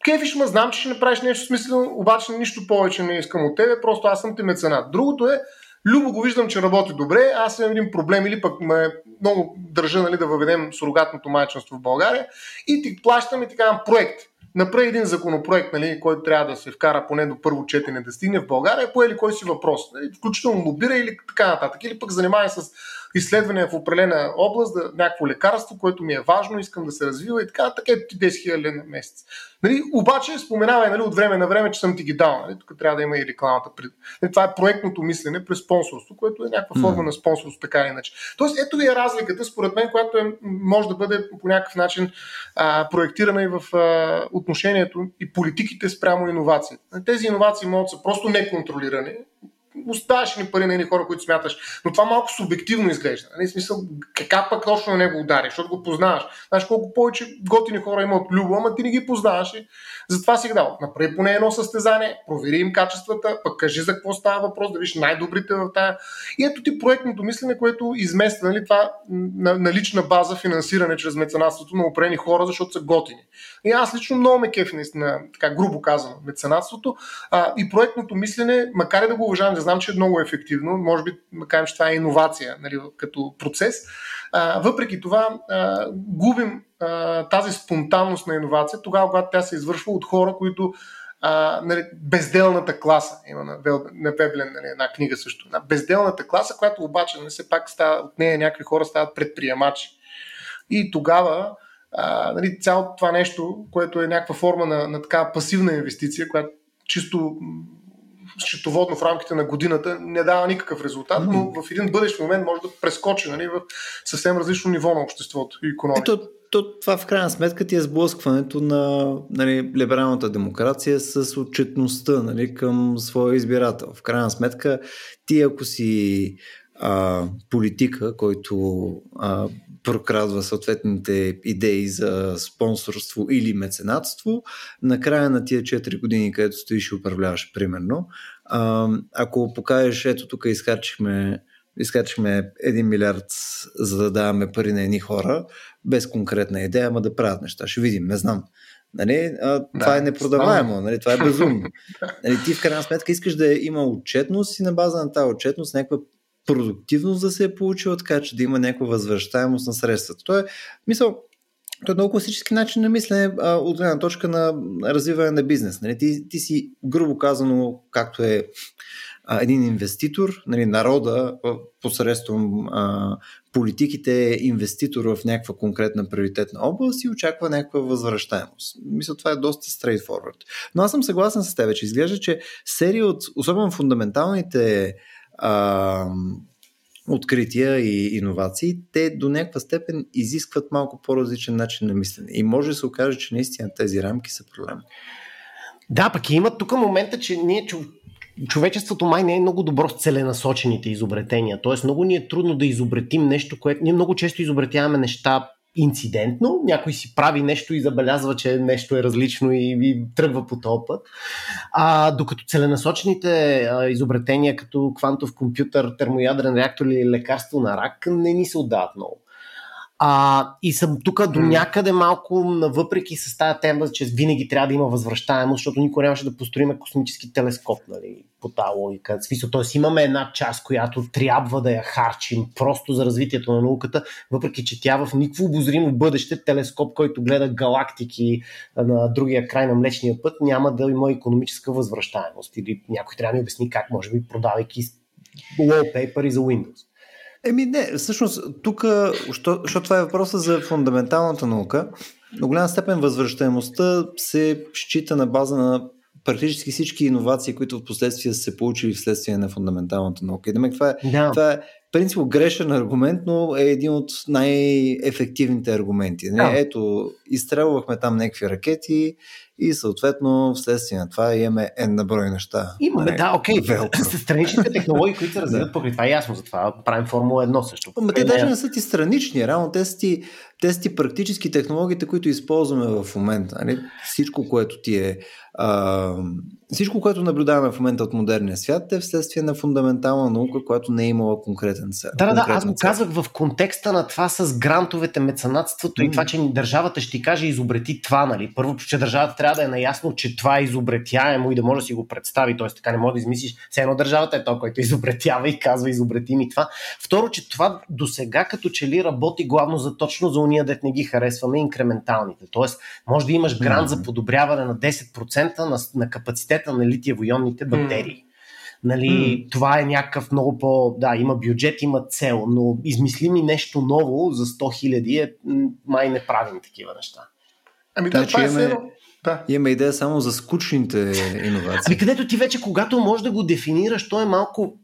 Кефиш ма, знам, че ще направиш нещо смислено, обаче нищо повече не искам от тебе, просто аз съм ти меценат. Другото е, Любо го виждам, че работи добре, аз имам един проблем или пък ме много държа нали, да въведем сурогатното майчинство в България и ти плащам и ти казвам проект. Направи един законопроект, нали, който трябва да се вкара поне до първо четене да стигне в България, по или кой си въпрос. Нали, включително лобира или така нататък. Или пък занимава с изследвания в определена област, да, някакво лекарство, което ми е важно, искам да се развива и така, така е ти 10 000 на месец. Нали, обаче споменавай нали, от време на време, че съм ти ги дал. Нали, тук трябва да има и рекламата. Нали, това е проектното мислене през спонсорство, което е някаква форма на спонсорство, така или иначе. Тоест, ето ви е разликата, според мен, която е, може да бъде по някакъв начин а, проектирана и в а, отношението и политиките спрямо иновации. Тези иновации могат да са просто неконтролирани, оставаш ни пари на едни хора, които смяташ. Но това малко субективно изглежда. Нали? Смисъл, как пък точно на него удари, защото го познаваш. Знаеш колко повече готини хора има от Любо, ама ти не ги познаваш. Затова си дал. Направи поне едно състезание, провери им качествата, пък кажи за какво става въпрос, да виж най-добрите в тая. И ето ти проектното мислене, което измества нали, това на, на лична база финансиране чрез меценатството на опрени хора, защото са готини. И аз лично много ме кефи, наистина, така грубо казано, меценатството. А, и проектното мислене, макар и да го уважавам, да знам, че е много ефективно, може би, макар че това е иновация нали, като процес, а, въпреки това а, губим а, тази спонтанност на иновация, тогава, когато тя се извършва от хора, които а, нали, безделната класа, има на, на Веблен нали, една книга също, на безделната класа, която обаче нали, все пак става, от нея някакви хора стават предприемачи. И тогава а, нали, цялото това нещо, което е някаква форма на, на такава пасивна инвестиция, която чисто счетоводно в рамките на годината не дава никакъв резултат, но в един бъдещ момент може да прескочи нали, в съвсем различно ниво на обществото и економиката. Ето, то, това в крайна сметка ти е сблъскването на нали, либералната демокрация с отчетността нали, към своя избирател. В крайна сметка ти ако си а, политика, който а, прокрадва съответните идеи за спонсорство или меценатство, накрая на тия 4 години, където стоиш и управляваш, примерно, а, ако покажеш, ето тук изхарчихме изкачихме 1 милиард за да даваме пари на едни хора, без конкретна идея, ама да правят неща. Ще видим, не знам. Нали? А, да, това е непродаваемо, нали? това е безумно. *laughs* Нали? Ти в крайна сметка искаш да има отчетност и на база на тази отчетност някаква продуктивност да се е получила, така че да има някаква възвръщаемост на средствата. То е, мисъл, то е много класически начин на мислене а, от една точка на развиване на бизнес. Нали? Ти, ти си, грубо казано, както е а, един инвеститор, нали, народа посредством а, политиките е инвеститор в някаква конкретна приоритетна област и очаква някаква възвръщаемост. Мисля, това е доста straightforward. Но аз съм съгласен с теб, че изглежда, че серия от, особено фундаменталните а, открития и иновации, те до някаква степен изискват малко по-различен начин на мислене. И може да се окаже, че наистина тези рамки са проблем. Да, пък има тук момента, че ние човечеството май не е много добро с целенасочените изобретения. Тоест много ни е трудно да изобретим нещо, което ние много често изобретяваме неща инцидентно, някой си прави нещо и забелязва, че нещо е различно и, и тръгва по този път. А, докато целенасочените а, изобретения, като квантов компютър, термоядрен реактор или лекарство на рак, не ни се отдават много. А, и съм тук до някъде малко, въпреки с тази тема, че винаги трябва да има възвръщаемост, защото никой нямаше да построим космически телескоп нали, по тази логика. Тоест имаме една част, която трябва да я харчим просто за развитието на науката, въпреки че тя в никакво обозримо бъдеще телескоп, който гледа галактики на другия край на Млечния път, няма да има економическа възвръщаемост. Или някой трябва да ми обясни как, може би, продавайки wallpaper за Windows. Еми не, всъщност тук, защото това е въпроса за фундаменталната наука, до голяма степен възвръщаемостта се счита на база на практически всички иновации, които в последствие са се получили вследствие на фундаменталната наука. И демек, това е, да. това е принципно грешен аргумент, но е един от най-ефективните аргументи. Да. Ето, изстрелвахме там някакви ракети, и съответно вследствие на това имаме една брой неща. Имаме, не, да, окей. Okay. Страничните технологии, които се *laughs* развиват, да. това е ясно, затова правим Формула 1 също. Ама те даже не са ти странични, реално те са ти, те са ти практически технологиите, които използваме в момента. Нали? Всичко, което ти е а, всичко, което наблюдаваме в момента от модерния свят е вследствие на фундаментална наука, която не е имала конкретен цел. Да, да, да, аз го казах в контекста на това с грантовете, меценатството mm. и това, че държавата ще ти каже изобрети това, нали? Първо, че държавата трябва да е наясно, че това е изобретяемо и да може да си го представи, т.е. така не може да измислиш, все едно държавата е то, който изобретява и казва изобрети ми това. Второ, че това до сега като че ли работи главно за точно за уния, да не ги харесваме, инкременталните. Тоест, може да имаш грант mm. за подобряване на 10% на, на капацитета на литиево-ионните батерии. Mm. Нали, mm. Това е някакъв много по... Да, има бюджет, има цел, но измисли ми нещо ново за 100 хиляди, е, май не правим такива неща. Ами да, това е имаме, да. Имаме идея само за скучните иновации. Ами където ти вече, когато можеш да го дефинираш, той е малко...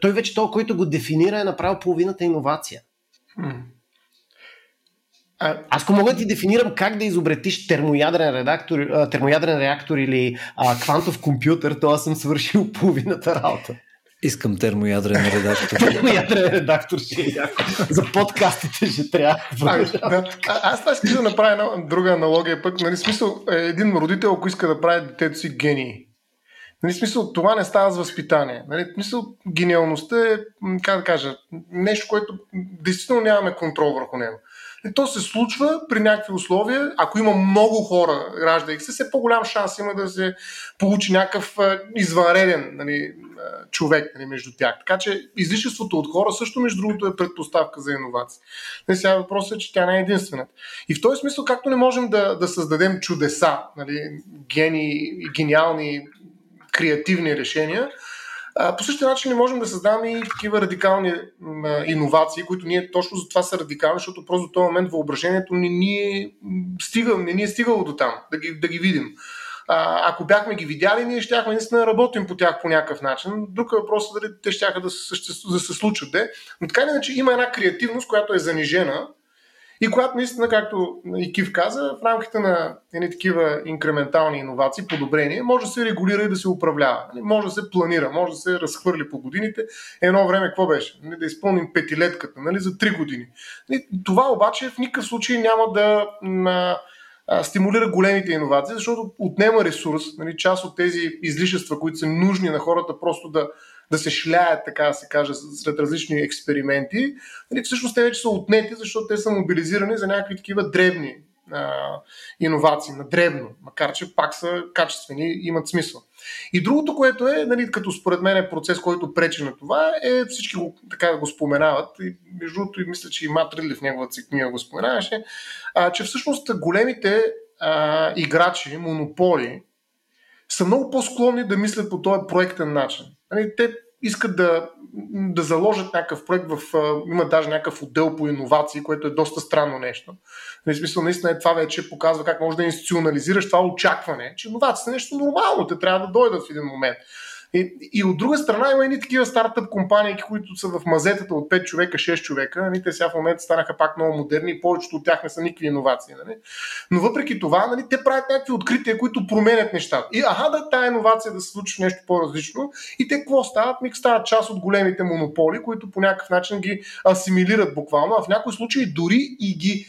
Той вече той, който го дефинира, е направил половината иновация. А... Аз ако мога да ти дефинирам как да изобретиш термоядрен, редактор, термоядрен реактор или а, квантов компютър, то аз съм свършил половината работа. Искам термоядрен редактор. *laughs* термоядрен редактор ще е За подкастите ще трябва. А, да. а, аз това искам да направя една друга аналогия пък. Нали, смисъл, е, един родител, ако иска да прави детето си гений, Нали, смисъл, това не става с възпитание. Нали, смисъл, гениалността е, как да кажа, нещо, което действително нямаме контрол върху него. То се случва при някакви условия. Ако има много хора, раждайки се, все по-голям шанс има да се получи някакъв извънреден нали, човек нали, между тях. Така че излишеството от хора също, между другото, е предпоставка за иновации. Не, сега въпросът е, че тя не е единствената. И в този смисъл, както не можем да, да създадем чудеса, нали, гени, гениални, креативни решения, по същия начин не можем да създаваме и такива радикални иновации, които ние точно за това са радикални, защото просто до този момент въображението не ни е, стигал, не ни е стигало до там, да ги, да ги видим. А, ако бяхме ги видяли, ние щяхме наистина да работим по тях по някакъв начин. Друг въпрос е дали те щяха да се, да се случат. Де. Но така иначе има една креативност, която е занижена и която наистина, както и Кив каза, в рамките на едни такива инкрементални иновации, подобрения, може да се регулира и да се управлява. Нали, може да се планира, може да се разхвърли по годините. Едно време какво беше? Нали, да изпълним петилетката нали, за три години. Това обаче в никакъв случай няма да стимулира големите иновации, защото отнема ресурс, нали, част от тези излишества, които са нужни на хората просто да, да се шляят, така да се каже, сред различни експерименти, нали, всъщност те вече са отнети, защото те са мобилизирани за някакви такива древни а, иновации, на дребно, макар че пак са качествени имат смисъл. И другото, което е, нали, като според мен е процес, който пречи на това, е всички го, така го споменават. И, между другото, и мисля, че и Мат Ридли в неговата си книга го споменаваше, а, че всъщност големите а, играчи, монополи, са много по-склонни да мислят по този проектен начин. Нали, те искат да, да заложат някакъв проект в... Има даже някакъв отдел по иновации, което е доста странно нещо. В нали, смисъл, наистина това вече показва как може да институционализираш това очакване, че иновациите е нещо нормално, те трябва да дойдат в един момент. И, и от друга страна има едни такива стартъп компании, които са в мазетата от 5 човека, 6 човека. Нали? Те сега в момента станаха пак много модерни и повечето от тях не са никакви иновации. Нали? Но въпреки това, нали, те правят някакви открития, които променят нещата. И аха, да, тая иновация да се случи нещо по-различно. И те какво стават? Миг стават част от големите монополи, които по някакъв начин ги асимилират буквално, а в някои случаи дори и ги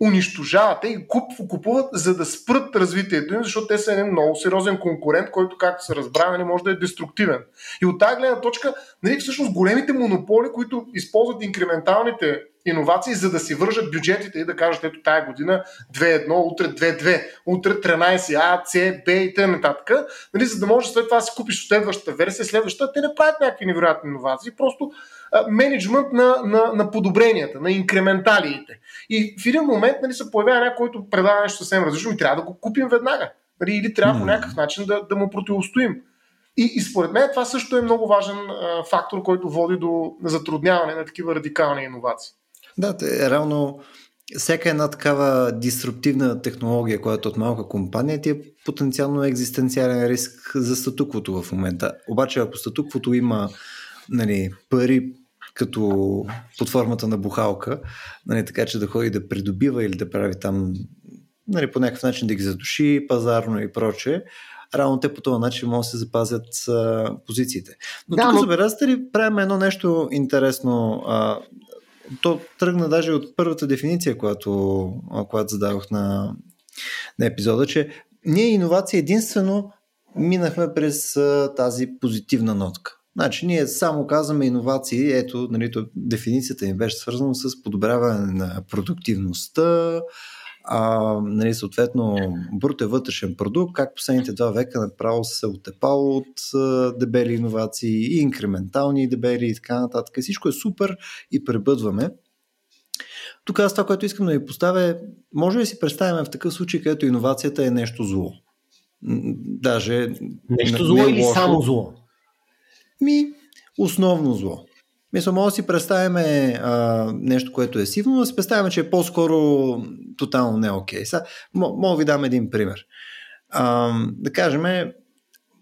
унищожават, куп, купуват, за да спрат развитието им, защото те са един много сериозен конкурент, който, както се разбра, нали, може да е деструктивен. И от тази гледна точка, нали, всъщност големите монополи, които използват инкременталните иновации, за да си вържат бюджетите и да кажат, ето тая година 2-1, утре 2-2, утре 13, А, С, Б и т.н. Нали, за да може след това да си купиш следващата версия, следващата, те не правят някакви невероятни иновации, просто менеджмент на, на, на подобренията, на инкременталиите. И в един момент нали, се появява някой, който предлага нещо съвсем различно и трябва да го купим веднага. Нали, или трябва mm. по някакъв начин да, да му противостоим. И, и според мен това също е много важен а, фактор, който води до затрудняване на такива радикални иновации. Да, реално всяка една такава дисруптивна технология, която е от малка компания, ти е потенциално екзистенциален риск за статуквото в момента. Обаче, ако статуквото има нали, пари като под формата на бухалка, нали, така че да ходи да придобива или да прави там нали, по някакъв начин да ги задуши пазарно и прочее, Равно те по този начин могат да се запазят а, позициите. Но да, тук, но... забелязате ли, правим едно нещо интересно. А, то тръгна даже от първата дефиниция, която, която задавах на, на епизода, че ние иновация единствено минахме през а, тази позитивна нотка. Значи ние само казваме иновации, ето, нали, дефиницията им беше свързана с подобряване на продуктивността, а, нали, съответно брутен вътрешен продукт, как последните два века направо се отепал от а, дебели иновации и инкрементални дебели и така нататък. Всичко е супер и пребъдваме. Тук аз това, което искам да ви поставя е, може ли си представим в такъв случай, където иновацията е нещо зло? Даже нещо зло или лошо. само зло? Ми, основно зло. Мисля, може да си представим а, нещо, което е сивно, но си представим, че е по-скоро тотално не окей. Okay. мога да ви дам един пример. А, да кажем,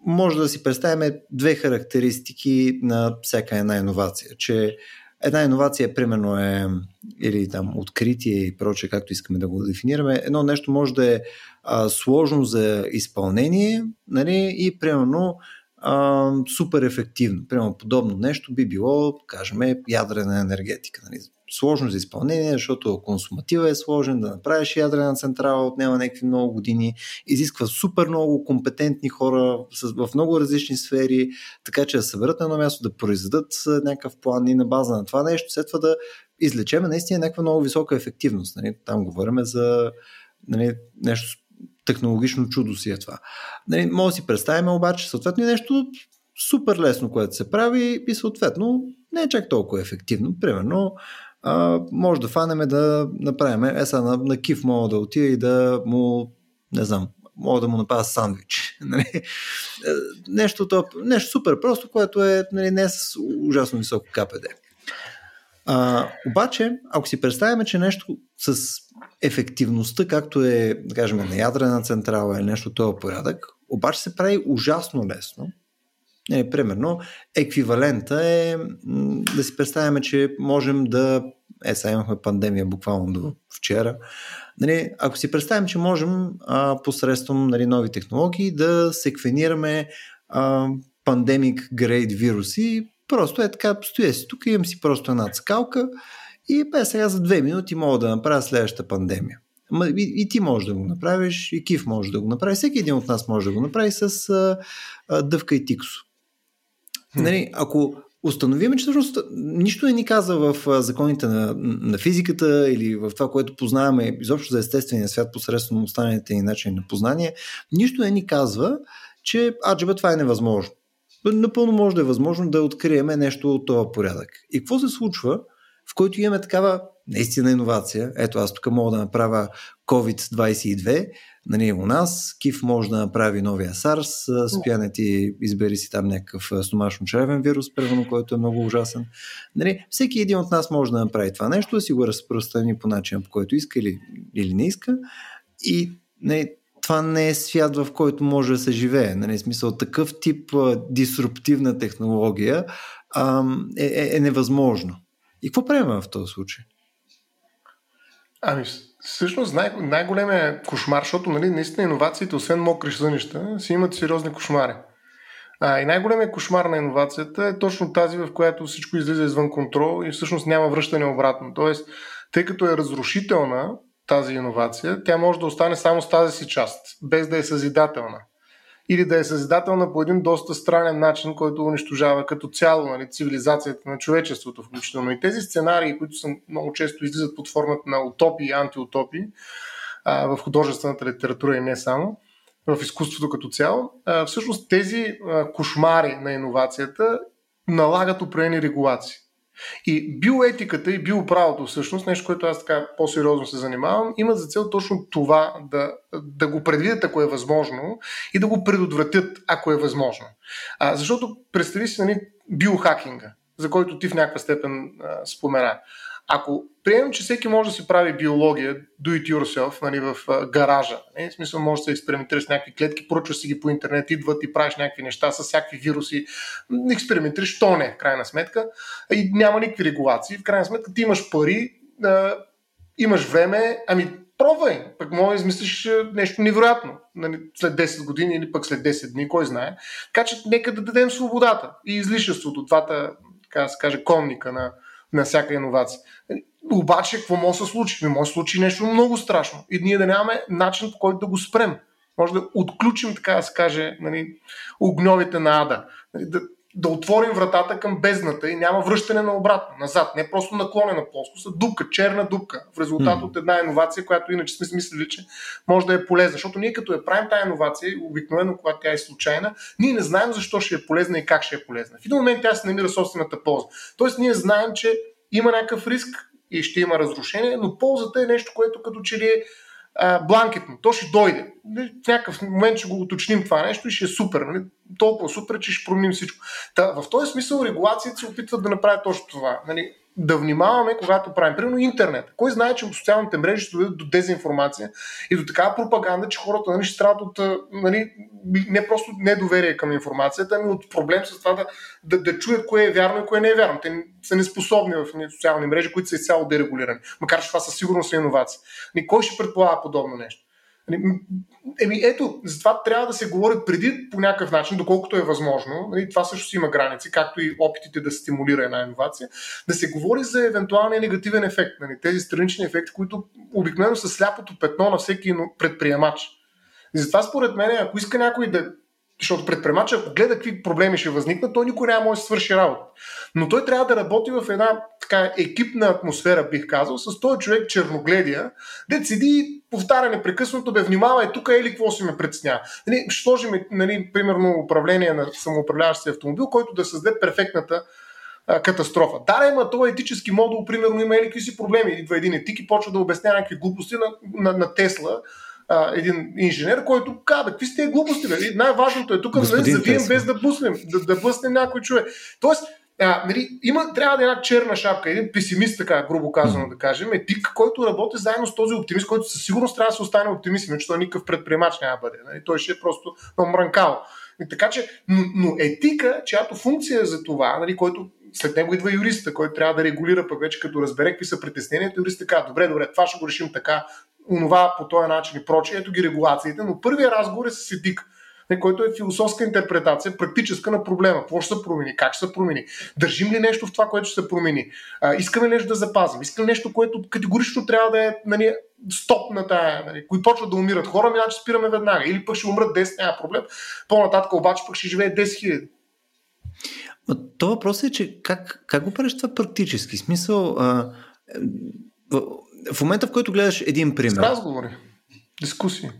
може да си представим две характеристики на всяка една иновация. Че една иновация, примерно, е или там откритие и прочее, както искаме да го дефинираме. Едно нещо може да е а, сложно за изпълнение нали, и примерно супер ефективно. Примерно подобно нещо би било, кажем, ядрена енергетика. Нали? Сложно за изпълнение, защото консуматива е сложен, да направиш ядрена централа отнема някакви много години, изисква супер много компетентни хора в много различни сфери, така че да съберат на едно място, да произведат някакъв план и на база на това нещо, след това да излечеме наистина някаква много висока ефективност. Нали? Там говорим за нали, нещо технологично чудо си е това. Нали, може да си представим обаче съответно и нещо супер лесно, което се прави и съответно не е чак толкова ефективно. Примерно, а, може да фанеме да направим, е сега на, на киф мога да отида и да му, не знам, мога да му направя сандвич. *laughs* Нали? Е, нещо, топ, нещо супер просто, което е нали, не с ужасно високо КПД. А, обаче, ако си представяме, че нещо с ефективността, както е, да кажем, на ядрена централа или нещо този порядък, обаче се прави ужасно лесно. Не, примерно, еквивалента е да си представяме, че можем да. Е, сега имахме пандемия буквално до вчера. Нали, ако си представим, че можем а, посредством нали, нови технологии да секвенираме а, пандемик грейд вируси, просто е така, стоя си тук, имам си просто една скалка и бе, сега за две минути мога да направя следващата пандемия. И, и ти можеш да го направиш, и Кив може да го направи, всеки един от нас може да го направи с а, а, дъвка и тиксо. Нали, ако установим, че всъщност нищо не ни каза в законите на, на физиката или в това, което познаваме изобщо за естествения свят посредством останалите ни начини на познание, нищо не ни казва, че аджеба това е невъзможно. Напълно може да е възможно да откриеме нещо от този порядък. И какво се случва, в който имаме такава наистина иновация. Ето аз тук мога да направя COVID-22, нали, у нас, Кив може да направи новия SARS, Спяне ти избери си там някакъв стомашно-червен вирус, първено, който е много ужасен. Нали, всеки един от нас може да направи това нещо, да си го разпространи по начин, по който иска или, или не иска. И нали, това не е свят, в който може да се живее. Нали, смисъл, такъв тип а, дисруптивна технология а, е, е, е невъзможно. И какво правим в този случай? Ами, всъщност най- най-големият кошмар, защото нали, наистина иновациите, освен мокри сънища, си имат сериозни кошмари. А, и най-големият кошмар на иновацията е точно тази, в която всичко излиза извън контрол и всъщност няма връщане обратно. Тоест, тъй като е разрушителна тази иновация, тя може да остане само с тази си част, без да е съзидателна или да е съзидателна по един доста странен начин, който унищожава като цяло нали, цивилизацията на човечеството включително. И тези сценарии, които са много често излизат под формата на утопии и антиутопии а, в художествената литература и не само, в изкуството като цяло, а, всъщност тези а, кошмари на иновацията налагат определени регулации. И биоетиката и биоправото, всъщност, нещо, което аз така по-сериозно се занимавам, имат за цел точно това да, да го предвидят, ако е възможно, и да го предотвратят, ако е възможно. А, защото представи си нали, биохакинга, за който ти в някаква степен а, спомена. Ако приемем, че всеки може да си прави биология, do it yourself, нали, в а, гаража, не? в смисъл може да се експериментираш с някакви клетки, поръчваш си ги по интернет, идват и правиш някакви неща с всякакви вируси, експериментираш, то не, в крайна сметка, и няма никакви регулации. В крайна сметка ти имаш пари, а, имаш време, ами пробвай, пък може да измислиш нещо невероятно нали, след 10 години или пък след 10 дни, кой знае. Така че нека да дадем свободата и излишеството, двата, така да се каже, конника на, на всяка иновация. Обаче, какво може да се случи? Не може да се случи нещо много страшно. И ние да нямаме начин по който да го спрем. Може да отключим, така да се каже, нали, огньовите на ада. Нали, да, да отворим вратата към бездната и няма връщане на обратно, назад. Не просто наклонена плоскост, а дупка, черна дупка, в резултат от една иновация, която иначе сме смислили, че може да е полезна. Защото ние като я правим тази иновация, обикновено когато тя е случайна, ние не знаем защо ще е полезна и как ще е полезна. В един момент тя се намира собствената полза. Тоест ние знаем, че има някакъв риск и ще има разрушение, но ползата е нещо, което като че ли е бланкетно. То ще дойде. В някакъв момент ще го уточним това нещо и ще е супер. Нали? Толкова супер, че ще променим всичко. Та, в този смисъл регулациите се опитват да направят точно това. Нали? Да внимаваме, когато правим. Примерно интернет. Кой знае, че социалните мрежи ще доведат до дезинформация и до такава пропаганда, че хората нали, ще страдат от нали, не просто недоверие към информацията, ами от проблем с това да, да, да чуят кое е вярно и кое не е вярно. Те са неспособни в социални мрежи, които са изцяло дерегулирани. Макар че това със сигурност е иновация. Кой ще предполага подобно нещо? Нали, еми, ето, затова трябва да се говори преди по някакъв начин, доколкото е възможно. Нали, това също си има граници, както и опитите да стимулира една иновация. Да се говори за евентуалния негативен ефект. Нали, тези странични ефекти, които обикновено са сляпото петно на всеки предприемач. И затова според мен, ако иска някой да защото предприемача, ако гледа какви проблеми ще възникнат, той никой няма може да свърши работа. Но той трябва да работи в една така екипна атмосфера, бих казал, с този човек черногледия, де седи и повтаря непрекъснато, бе, внимавай, тук е ли какво си ме предсня. Нали, ще сложим, нали, примерно, управление на самоуправляващ се автомобил, който да създаде перфектната катастрофа. Да, има този етически модул, примерно, има или какви си проблеми. Идва един етик и почва да обясня някакви глупости на, на, на Тесла, а, един инженер, който казва, какви сте глупости, бе? най-важното е тук да завием без да буснем, да, да бъснем някой човек. Тоест, а, нали, има, трябва да е една черна шапка, един песимист, така грубо казано да кажем, етик, който работи заедно с този оптимист, който със сигурност трябва да се остане оптимист, иначе той никакъв предприемач няма да бъде. Нали? Той ще е просто мрънкал. И така че, но, но етика, чиято функция е за това, нали, който след него идва юриста, който трябва да регулира, пък вече като разбере какви са притесненията, юриста казва, добре, добре, това ще го решим така, онова по този начин и прочее, ето ги регулациите, но първият разговор е с етик който е философска интерпретация, практическа на проблема. Какво ще се промени? Как ще се промени? Държим ли нещо в това, което ще се промени? А, искаме ли нещо да запазим? Искаме нещо, което категорично трябва да е нали, стоп на тая, нали, кои почват да умират хора, ми значи спираме веднага. Или пък ще умрат 10, няма проблем. По-нататък обаче пък ще живее 10 000. То въпрос е, че как, как го правиш това практически? Смисъл, а, в, момента, в който гледаш един пример. С разговори, дискусии.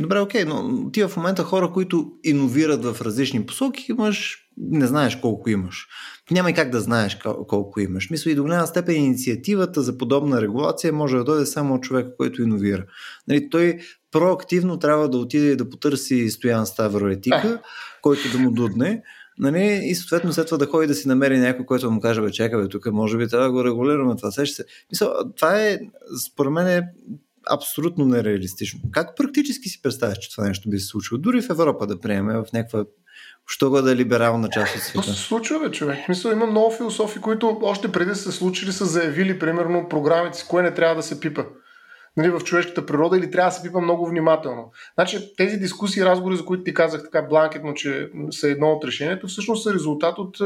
Добре, окей, но ти в момента хора, които иновират в различни посоки, имаш, не знаеш колко имаш. Няма и как да знаеш колко имаш. Мисля и до голяма степен инициативата за подобна регулация може да дойде само от човека, който иновира. Нали, той проактивно трябва да отиде и да потърси Стоян Ставроетика, който да му дудне. Нали, и съответно след това да ходи да си намери някой, който му каже, бе, чакай, бе, тук може би трябва да го регулираме това. Се. Мисъл, това е, според мен, е абсолютно нереалистично. Как практически си представяш, че това нещо би се случило? Дори в Европа да приеме в някаква що го да е либерална част от света. То се случва, бе, човек. Мисля, има много философи, които още преди са случили, са заявили, примерно, програмите с кое не трябва да се пипа. Нали, в човешката природа или трябва да се пипа много внимателно. Значи, тези дискусии, разговори, за които ти казах така бланкетно, че са едно от решението, всъщност са резултат от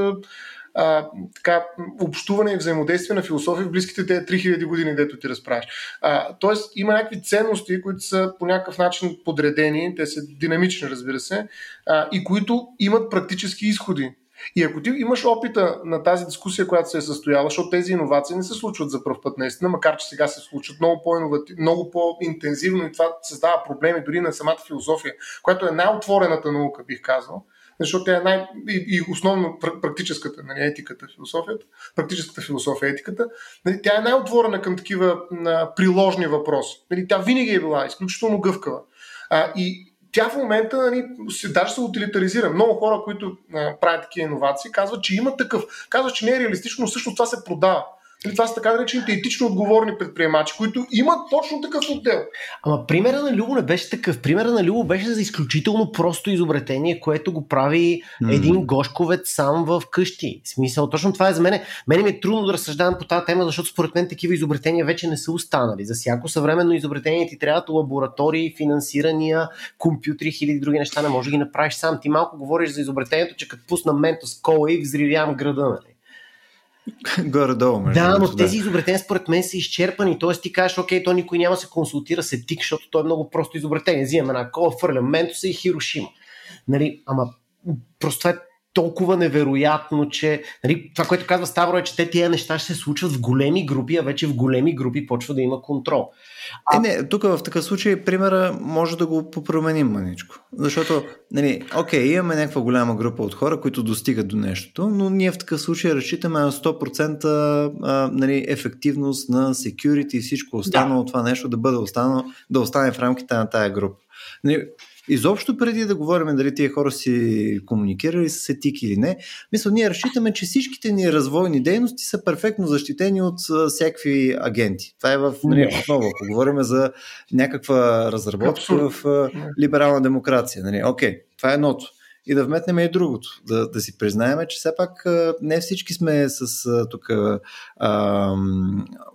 а, така, общуване и взаимодействие на философия в близките те 3000 години, дето ти разправиш. А, тоест има някакви ценности, които са по някакъв начин подредени, те са динамични, разбира се, а, и които имат практически изходи. И ако ти имаш опита на тази дискусия, която се е състояла, защото тези иновации не се случват за първ път наистина, макар че сега се случват много, по много по-интензивно и това създава проблеми дори на самата философия, която е най-отворената наука, бих казал защото тя е най- и, и основно практическата, нали, етиката, философията, практическата философия, етиката, нали, тя е най-отворена към такива на, приложни въпроси. Нали, тя винаги е била изключително гъвкава. А, и тя в момента нали, даже се утилитаризира. Много хора, които а, правят такива иновации, казват, че има такъв. Казват, че не е реалистично, но всъщност това се продава. Или това са така наречените етично отговорни предприемачи, които имат точно такъв модел. Ама примера на Любо не беше такъв. Примера на Любо беше за изключително просто изобретение, което го прави mm. един гошковец сам в къщи. Смисъл, точно това е за мен. Мене ми е трудно да разсъждавам по тази тема, защото според мен такива изобретения вече не са останали. За всяко съвременно изобретение ти трябват лаборатории, финансирания, компютри, хиляди други неща. Не може да ги направиш сам. Ти малко говориш за изобретението, че като пусна ментос кола и взривявам града. *laughs* Горе-долу. Да, но тези изобретения според мен са изчерпани. Тоест ти кажеш, окей, то никой няма се консултира с етик, защото то е много просто изобретение. Взимаме една кола, фърлям Ментоса и Хирошима. Нали, ама просто това е толкова невероятно, че нали, това, което казва Ставро е, че те тия неща ще се случват в големи групи, а вече в големи групи почва да има контрол. А... Е, не, тук в такъв случай примера може да го попроменим маничко. Защото, нали, окей, имаме някаква голяма група от хора, които достигат до нещото, но ние в такъв случай разчитаме на 100% а, нали, ефективност на security и всичко останало да. това нещо да бъде останало, да остане в рамките на тая група. Нали, изобщо преди да говорим дали тия хора си комуникирали с етик или не, мисля, ние разчитаме, че всичките ни развойни дейности са перфектно защитени от всякакви агенти. Това е в нали, отново, ако говорим за някаква разработка в либерална демокрация. Нали, окей, това е едното. И да вметнем и другото. Да, да си признаем, че все пак не всички сме с тук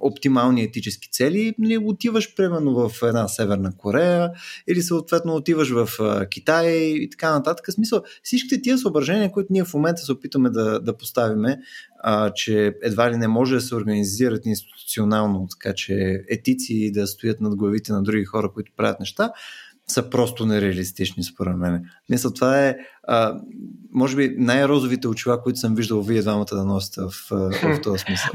оптимални етически цели. Нали, отиваш примерно в една Северна Корея или съответно отиваш в Китай и така нататък. Смисъл, всичките тия съображения, които ние в момента се опитваме да, да поставиме, а, че едва ли не може да се организират институционално, така че етици да стоят над главите на други хора, които правят неща, са просто нереалистични, според мен. Мисля, това е, а, може би, най-розовите очила, които съм виждал вие двамата да носите в, в този смисъл.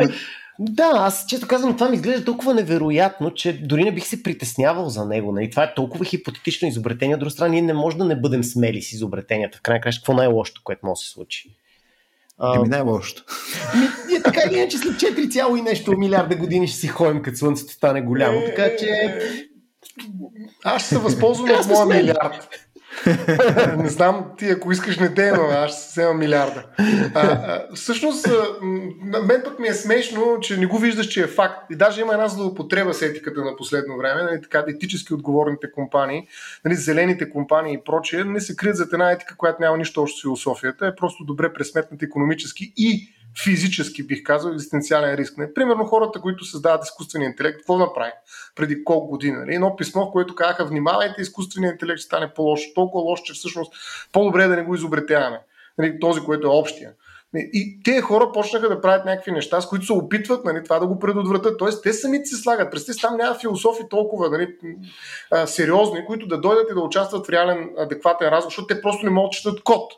Да, аз често казвам, това ми изглежда толкова невероятно, че дори не бих се притеснявал за него. Нали? Това е толкова хипотетично изобретение. От друга страна, ние не можем да не бъдем смели с изобретенията. В крайна краща, какво най-лошото, което може да се случи? Еми най-лошото. Ние така или иначе след 4, и нещо милиарда години ще си ходим, като слънцето стане голямо. Така че аз ще се възползвам от моя милиард. не знам ти, ако искаш не те, но аз ще взема милиарда. А, а, всъщност, на мен пък ми е смешно, че не го виждаш, че е факт. И даже има една злоупотреба с етиката на последно време, нали, така, етически отговорните компании, нали, зелените компании и прочие, не се крият за една етика, която няма нищо общо с философията, е просто добре пресметната економически и физически, бих казал, екзистенциален риск. Не? Примерно хората, които създават изкуствения интелект, какво направи преди колко години? Нали? Едно писмо, в което казаха, внимавайте, изкуственият интелект ще стане по-лошо, толкова лошо, че всъщност по-добре е да не го изобретяваме. Нали? Този, който е общия. И тези хора почнаха да правят някакви неща, с които се опитват нали, това да го предотвратят. Тоест, те самите се слагат. Представете, там няма философи толкова нали, сериозни, които да дойдат и да участват в реален, адекватен разговор, защото те просто не могат да четат код.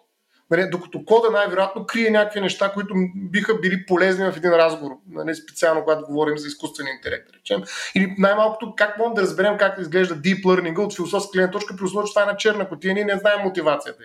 Нали, докато кода най-вероятно крие някакви неща, които биха били полезни в един разговор, нали, специално когато говорим за изкуствен интелект. Речем. Или най-малкото как можем да разберем как изглежда deep learning от философска гледна точка, при условие, че това е на черна котия, ние не знаем мотивацията.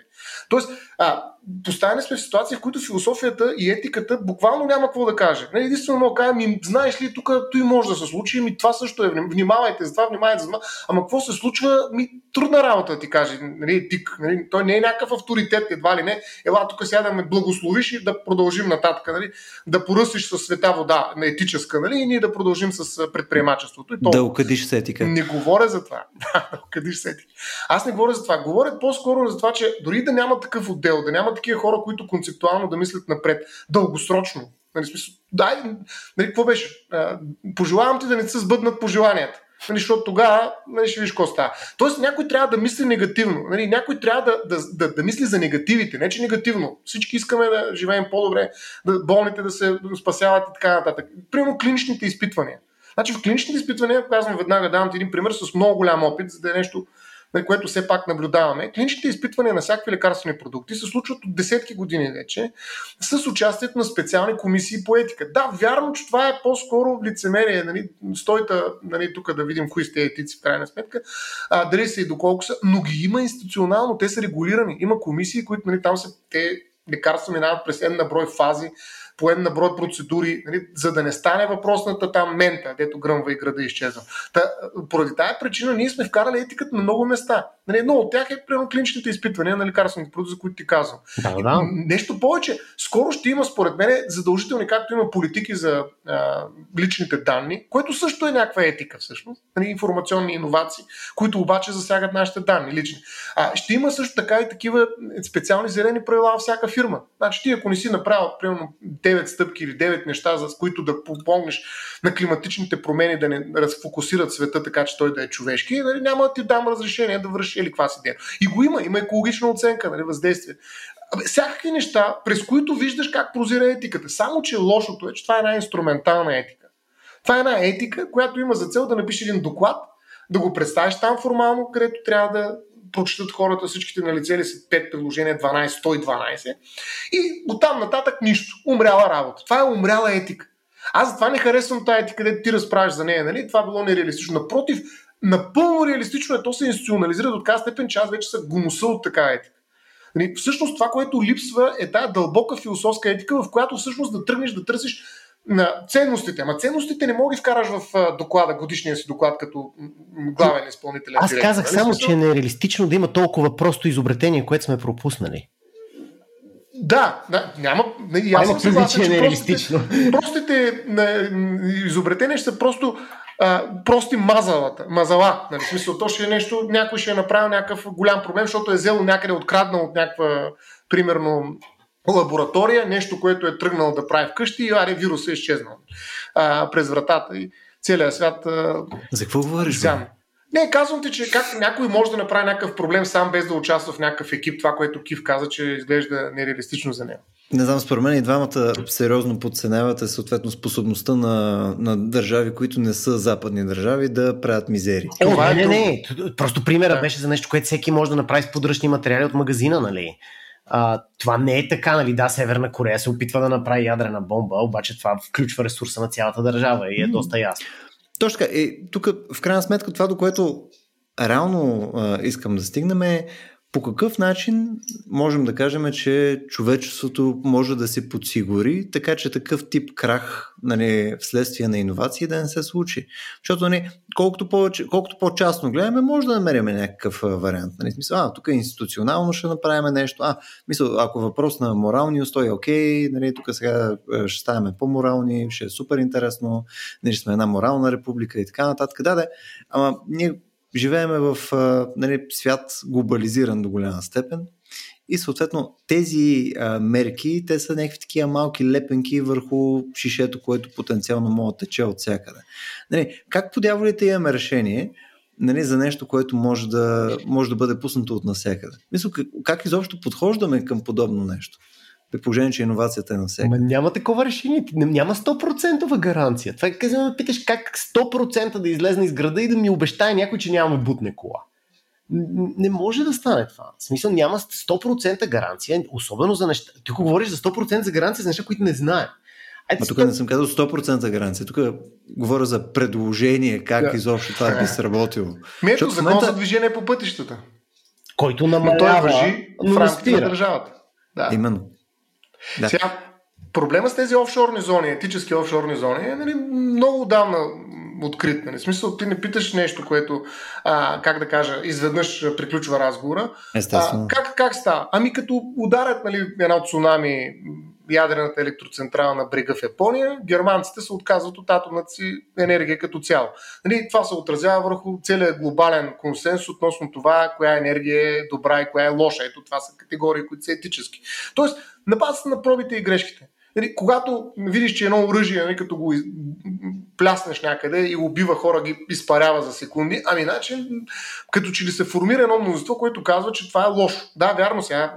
Тоест, а, поставени сме в ситуации, в които философията и етиката буквално няма какво да каже. Единствено мога да кажа, ми, знаеш ли, тук той може да се случи, ми това също е. Внимавайте за това, внимавайте за това. Ама какво се случва, ми трудна работа да ти каже, нали, етик. Нали, той не е някакъв авторитет, едва ли не. Ела, тук сега да ме благословиш и да продължим нататък, нали, да поръсиш със света вода на етическа, нали, и ние да продължим с предприемачеството. И да укъдиш с етика. Не говоря за това. *laughs* да укъдиш с етика. Аз не говоря за това. Говоря по-скоро за това, че дори да няма такъв отдел, да няма такива хора, които концептуално да мислят напред, дългосрочно. Нали, смисъл, дай, нали, какво беше? пожелавам ти да не се сбъднат пожеланията. Нали, защото тогава нали, ще виж какво става. Тоест някой трябва да мисли негативно. Нали, някой трябва да, да, да, да мисли за негативите, не че негативно. Всички искаме да живеем по-добре, да, болните да се спасяват и така нататък. Примерно клиничните изпитвания. Значи в клиничните изпитвания, казвам веднага, давам ти един пример с много голям опит, за да е нещо което все пак наблюдаваме. Клиничните изпитвания на всякакви лекарствени продукти се случват от десетки години вече с участието на специални комисии по етика. Да, вярно, че това е по-скоро лицемерие. Нали, стойта нали, тук да видим кои сте етици в крайна сметка, а, дали са и доколко са, но ги има институционално, те са регулирани. Има комисии, които нали, там са те лекарства минават през една брой фази, по на брой процедури, нали, за да не стане въпросната там мента, дето гръмва и града изчезва. Та, поради тази причина ние сме вкарали етиката на много места. Нали, едно от тях е примерно клиничните изпитвания на лекарствените продукти, за които ти казвам. Да, да. Нещо повече, скоро ще има според мен задължителни, както има политики за а, личните данни, което също е някаква етика всъщност, нали, информационни иновации, които обаче засягат нашите данни лични. А, ще има също така и такива специални зелени правила във всяка фирма. Значи ти ако не си направил примерно 9 стъпки или 9 неща, за които да помогнеш на климатичните промени да не разфокусират света така, че той да е човешки, нали, няма да ти дам разрешение да вършиш или каква си ден. И го има, има екологична оценка, нали, въздействие. Абе, всякакви неща, през които виждаш как прозира етиката. Само, че лошото е, че това е една инструментална етика. Това е една етика, която има за цел да напише един доклад, да го представиш там формално, където трябва да прочитат хората всичките на лице ли са 5 приложения, 12, 112 и оттам нататък нищо. Умряла работа. Това е умряла етика. Аз затова не харесвам тази етика, където ти разправиш за нея. Нали? Това било нереалистично. Напротив, напълно реалистично е. То се институционализира до така степен, че аз вече съм гонуса от така етика. Нали? Всъщност това, което липсва е тази дълбока философска етика, в която всъщност да тръгнеш да търсиш на ценностите. Ама ценностите не мога да вкараш в доклада, годишния си доклад като главен изпълнителен Аз директор. казах нали? само, че е нереалистично да има толкова просто изобретение, което сме пропуснали. Да, да, няма. Аз съм съгласен, че нереалистично. Простите, простите изобретения ще са просто а, прости мазалата, мазала. Нали, смисъл, то ще е нещо, някой ще е направил някакъв голям проблем, защото е взело някъде откраднал от някаква, примерно, лаборатория, нещо, което е тръгнал да прави вкъщи и аре, вирусът е изчезнал а, през вратата и целият свят. А, За какво говориш? Взян. Не, казвам ти, че как някой може да направи някакъв проблем сам без да участва в някакъв екип, това, което Кив каза, че изглежда нереалистично за него. Не знам, според мен и двамата сериозно подценявате съответно способността на, на държави, които не са западни държави, да правят мизери. О, не, не, не. Просто примерът да. беше за нещо, което всеки може да направи с подръчни материали от магазина, нали? А, това не е така, нали? Да, Северна Корея се опитва да направи ядрена бомба, обаче това включва ресурса на цялата държава и е доста ясно. Точно така. Е, тук, в крайна сметка, това, до което реално а, искам да стигнем е по какъв начин можем да кажем, че човечеството може да се подсигури, така че такъв тип крах нали, вследствие на иновации да не се случи. Защото нали, колкото, повече, колкото по-частно гледаме, може да намерим някакъв вариант. Нали, смисъл, а, тук институционално ще направим нещо. А, мисъл, ако въпрос на морални устои, окей, нали, тук сега ще ставаме по-морални, ще е супер интересно, нали, сме една морална република и така нататък. Да, да, ама ние живееме в нали, свят глобализиран до голяма степен и съответно тези а, мерки, те са някакви такива малки лепенки върху шишето, което потенциално може да тече от всякъде. Нали, как по дяволите имаме решение нали, за нещо, което може да, може да бъде пуснато от насякъде? Мисля, как, как изобщо подхождаме към подобно нещо? При положение, че иновацията е на всеки. Ама няма такова решение. Няма 100% гаранция. Това е казвам да питаш как 100% да излезне из града и да ми обещае някой, че няма бутне кола. Не може да стане това. В смисъл няма 100% гаранция, особено за неща. Ти говориш за 100% за гаранция за неща, които не знаем. Ето, тук не съм казал 100% гаранция. Тук говоря за предложение, как да. изобщо това би сработило. Мето закон момента... за движение по пътищата. Който намалява, той въжи в рамките на държавата. Да. Именно. Да. Сега, проблема с тези офшорни зони, етически офшорни зони е нали, много давна открит. Нали. Смисъл, ти не питаш нещо, което, а, как да кажа, изведнъж приключва разговора. Естествено. А, как, как става? Ами като ударят нали, една цунами ядрената електроцентрала на брега в Япония, германците се отказват от атомната си енергия като цяло. Нали, това се отразява върху целият глобален консенсус относно това, коя енергия е добра и коя е лоша. Ето това са категории, които са етически. Тоест, на базата на пробите и грешките. Нали, когато видиш, че едно оръжие, нали, като го пляснеш някъде и убива хора, ги изпарява за секунди, ами значи, като че ли се формира едно мнозинство, което казва, че това е лошо. Да, вярно, сега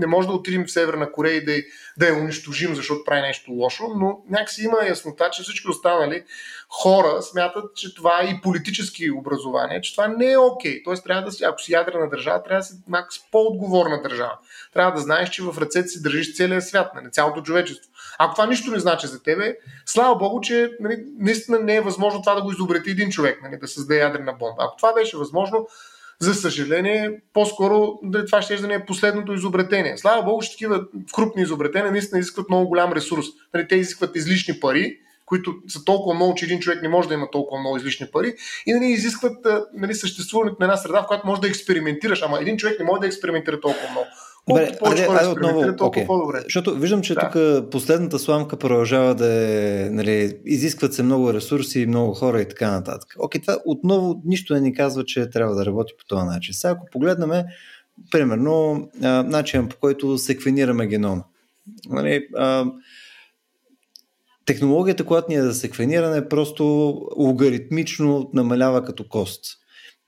не може да отидем в Северна Корея и да, да я унищожим, защото прави нещо лошо, но някакси има яснота, че всички останали хора смятат, че това е и политически образование, че това не е окей. Okay. Тоест трябва да си, ако си ядрена държава, трябва да си макс по-отговорна държава. Трябва да знаеш, че в ръцете си държиш целия свят, нали, цялото човечество. Ако това нищо не значи за тебе, слава богу, че нали, наистина не е възможно това да го изобрети един човек, нали, да създаде ядрена бомба. Ако това беше възможно, за съжаление, по-скоро нали, това ще да не е последното изобретение. Слава Богу, че такива крупни изобретения наистина изискват много голям ресурс. Нали, те изискват излишни пари, които са толкова много, че един човек не може да има толкова много излишни пари и нали, изискват нали, съществуването на една среда, в която може да експериментираш. Ама един човек не може да експериментира толкова много. Добре, айде, айде отново, okay. по-добре. Защото виждам, че да. тук последната сламка продължава да е, нали, изискват се много ресурси, много хора и така нататък. Окей, това отново нищо не ни казва, че трябва да работи по този начин. Сега, ако погледнем, примерно, начин по който секвенираме генома. Нали, а, технологията, която ни е за секвениране, просто логаритмично намалява като кост.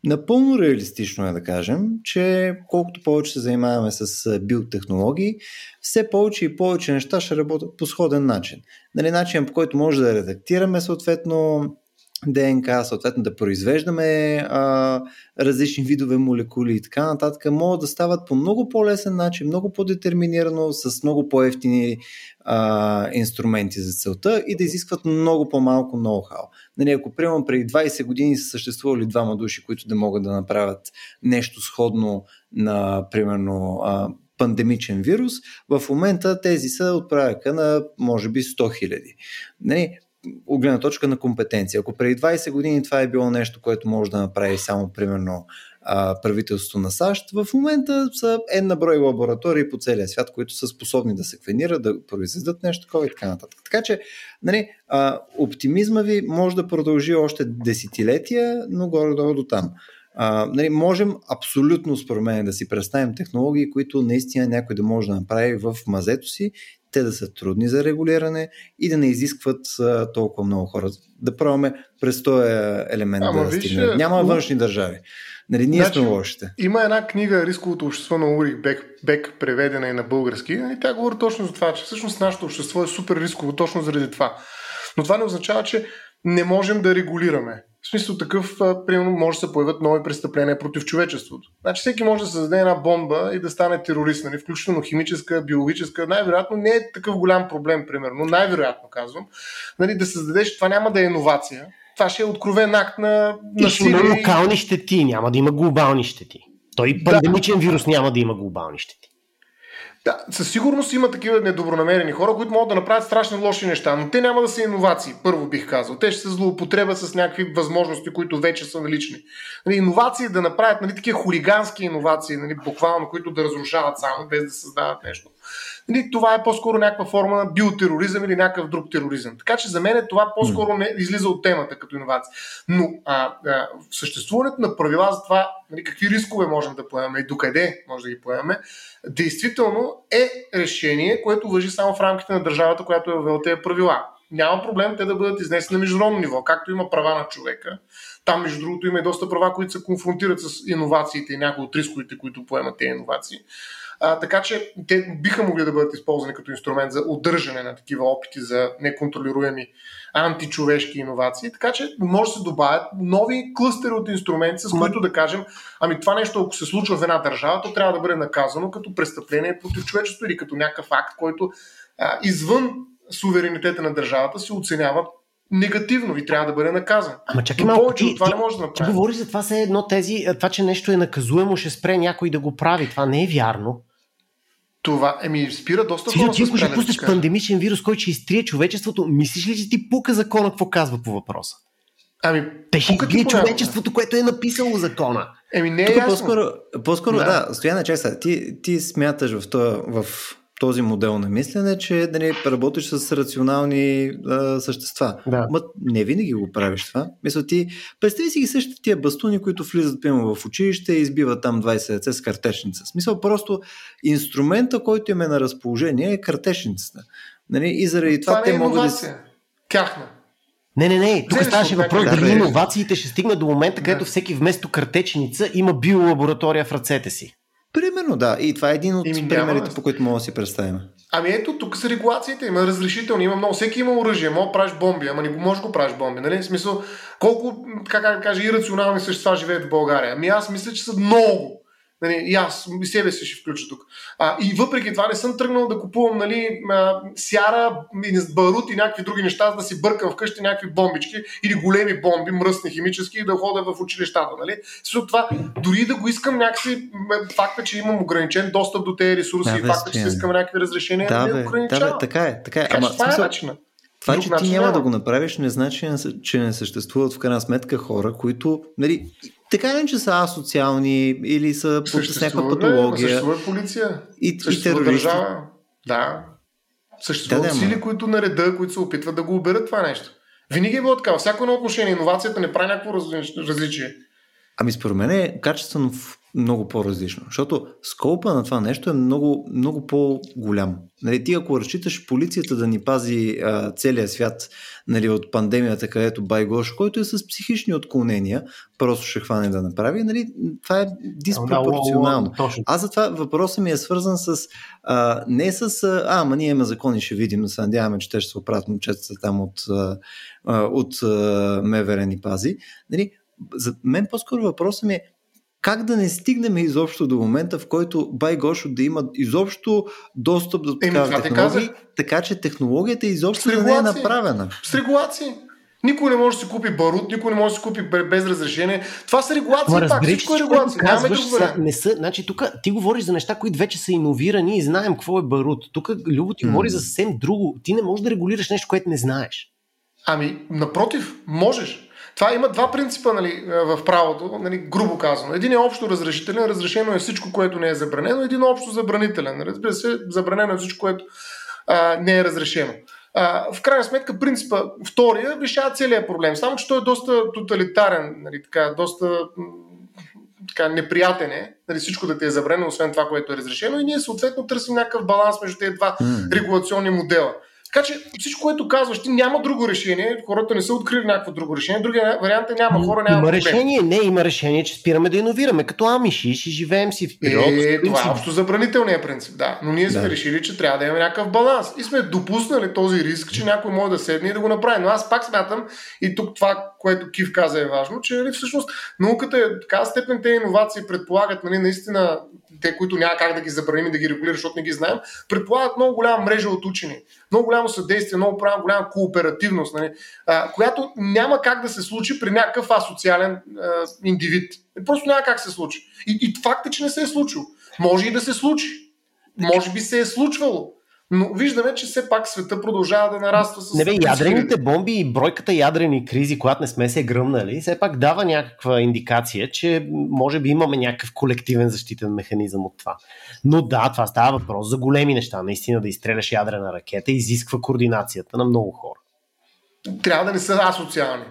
Напълно реалистично е да кажем, че колкото повече се занимаваме с биотехнологии, все повече и повече неща ще работят по сходен начин. Нали, начин по който може да редактираме съответно ДНК, съответно да произвеждаме а, различни видове молекули и така нататък, могат да стават по много по-лесен начин, много по-детерминирано, с много по-ефтини а, инструменти за целта и да изискват много по-малко ноу-хау. Нали, ако приемам преди 20 години са съществували двама души, които да могат да направят нещо сходно на, примерно, а, пандемичен вирус, в момента тези са отправяка на може би 100 хиляди. Нали, от гледна точка на компетенция. Ако преди 20 години това е било нещо, което може да направи само примерно а, правителството на САЩ. В момента са една брой лаборатории по целия свят, които са способни да секвенират, да произведат нещо такова и така нататък. Така че, нали, оптимизма ви може да продължи още десетилетия, но горе-долу до там. А, нали, можем абсолютно според мен да си представим технологии, които наистина някой да може да направи в мазето си, те да са трудни за регулиране и да не изискват а, толкова много хора. Да пробваме през този елемент Ама, да стигнем. Няма външни държави. Нали, ние значи, сме лошите. Има една книга Рисковото общество на Урих Бек, Бек преведена и на български. И тя говори точно за това, че всъщност нашето общество е супер рисково точно заради това. Но това не означава, че не можем да регулираме. В смисъл такъв, примерно, може да се появят нови престъпления против човечеството. Значи всеки може да създаде една бомба и да стане терорист, нали? включително химическа, биологическа. Най-вероятно не е такъв голям проблем, примерно. Най-вероятно казвам. Нали, да създадеш, това няма да е иновация. Това ще е откровен акт на насилие. Ще има локални щети, няма да има глобални щети. Той пандемичен да. вирус няма да има глобални щети. Да, със сигурност има такива недобронамерени хора, които могат да направят страшно лоши неща, но те няма да са иновации, първо бих казал. Те ще се злоупотребят с някакви възможности, които вече са налични. Нали, иновации да направят нали, такива хулигански иновации, нали, буквално, които да разрушават само, без да създават нещо. Нали, това е по-скоро някаква форма на биотероризъм или някакъв друг тероризъм. Така че за мен това по-скоро не излиза от темата като иновация. Но а, а, съществуването на правила за това нали, какви рискове можем да поемаме и докъде може да ги поемаме, действително е решение, което въжи само в рамките на държавата, която е въвела тези правила. Няма проблем те да бъдат изнесени на международно ниво, както има права на човека. Там, между другото, има и доста права, които се конфронтират с иновациите и някои от рисковете, които поемат тези иновации. А, така че те биха могли да бъдат използвани като инструмент за удържане на такива опити за неконтролируеми античовешки иновации. Така че може да се добавят нови клъстери от инструменти, с които да кажем, ами това нещо, ако се случва в една държава, то трябва да бъде наказано като престъпление против човечеството или като някакъв акт, който а, извън суверенитета на държавата се оценява негативно и трябва да бъде наказан. Ама чакай малко, повече ти, това ти, не може да направи. Ти говори за това се едно тези, това, че нещо е наказуемо, ще спре някой да го прави. Това не е вярно. Това, еми, спира доста хора. Ти, ако ще пуснеш пандемичен вирус, който ще изтрие човечеството, мислиш ли, че ти пука закона, какво казва по въпроса? Ами, Те ще бие човечеството, което е написало закона. Еми, не е Тук ясно. По-скоро, по-скоро да, да стоя на чеса. Ти, ти смяташ в, това, в този модел на мислене, че да не работиш с рационални а, същества. Да. Ма не винаги го правиш това. Мисля ти, представи си ги същите тия бастуни, които влизат пълно в училище и избиват там 20 деца с картечница. Смисъл просто инструмента, който им е на разположение е картечницата. Нали? И заради това, това те е могат да... Тяхна. Не, не, не. Тук ставаше въпрос дали да, иновациите ще стигнат до момента, където всеки вместо картечница има биолаборатория в ръцете си. Примерно, да. И това е един от Ими, примерите, няма... по които мога да си представим. Ами ето, тук са регулациите, има разрешителни, има много. Всеки има оръжие, мога да правиш бомби, ама не можеш да го правиш бомби. Нали? В смисъл, колко, как да кажа, ирационални същества живеят в България? Ами аз мисля, че са много. Нали, и аз и себе си ще включа тук. А, и въпреки това не съм тръгнал да купувам нали, а, сяра, барут и някакви други неща, за да си бъркам вкъщи някакви бомбички или големи бомби, мръсни химически и да ходя в училищата. Нали? Също това, дори да го искам някакси, факта, че имам ограничен достъп до тези ресурси да, и факта, че си искам някакви разрешения, да, не ограничава. Да, бе, така е. Така е. Така, Ама, това е начинът. Това, че ти няма да го направиш, не значи, че не съществуват в крайна сметка хора, които нали, така не, че са асоциални или са с някаква патология. Съществува полиция. И, съществува и терористи. Държава. Да. Съществуват да, сили, които нареда, които се опитват да го оберат това нещо. Винаги е било така. Всяко едно отношение, иновацията не прави някакво различие. Ами според мен е качествено много по-различно, защото скопа на това нещо е много, много по-голям. Нали, ти ако разчиташ полицията да ни пази а, целия свят нали, от пандемията, където Байгош, който е с психични отклонения, просто ще хване да направи, нали, това е диспропорционално. Аз затова въпросът ми е свързан с а, не с а, ама ние имаме закони, ще видим, се надяваме, че те ще се оправят момчетата там от, а, от а, МВР ни пази. Нали, за мен по-скоро въпросът ми е как да не стигнем изобщо до момента, в който Бай Гошо да има изобщо достъп до такава технология, така че технологията изобщо да не е направена. С регулации. Никой не може да си купи барут, никой не може да си купи без разрешение. Това са регулации, пак всичко е регулация. Казваш, са, не са, значи, тук ти говориш за неща, които вече са иновирани и знаем какво е барут. Тук Любо ти mm. говори за съвсем друго. Ти не можеш да регулираш нещо, което не знаеш. Ами, напротив, можеш. Това има два принципа нали, в правото, нали, грубо казано. Един е общо разрешителен, разрешено е всичко, което не е забранено, един е общо забранителен. Разбира се, забранено е всичко, което а, не е разрешено. А, в крайна сметка принципа втория решава целият проблем. Само, че той е доста тоталитарен, нали, така, доста така, неприятен е, нали, всичко да ти е забранено, освен това, което е разрешено и ние съответно търсим някакъв баланс между тези два mm. регулационни модела. Така че всичко, което казваш, ти няма друго решение, хората не са открили някакво друго решение, другия вариант е няма хора, няма Има проблем. решение, не, има решение, че спираме да иновираме, като амиши, ще живеем си в период. Е, това е общо забранителният принцип, да. Но ние сме да. решили, че трябва да имаме някакъв баланс. И сме допуснали този риск, че някой може да седне и да го направи. Но аз пак смятам, и тук това, което Кив каза е важно, че нали, всъщност науката е така степен те иновации предполагат нали, наистина те, които няма как да ги забраним и да ги регулираме, защото не ги знаем, предполагат много голяма мрежа от учени, много голямо съдействие, много голяма кооперативност, нали, а, която няма как да се случи при някакъв асоциален а, индивид. Просто няма как се случи. И, и факт е, че не се е случило. Може и да се случи. Може би се е случвало. Но виждаме, че все пак света продължава да нараства с. Не бе, ядрените бомби и бройката ядрени кризи, когато не сме се гръмнали, все пак дава някаква индикация, че може би имаме някакъв колективен защитен механизъм от това. Но да, това става въпрос за големи неща. Наистина да изстреляш ядрена ракета изисква координацията на много хора. Трябва да не са асоциални.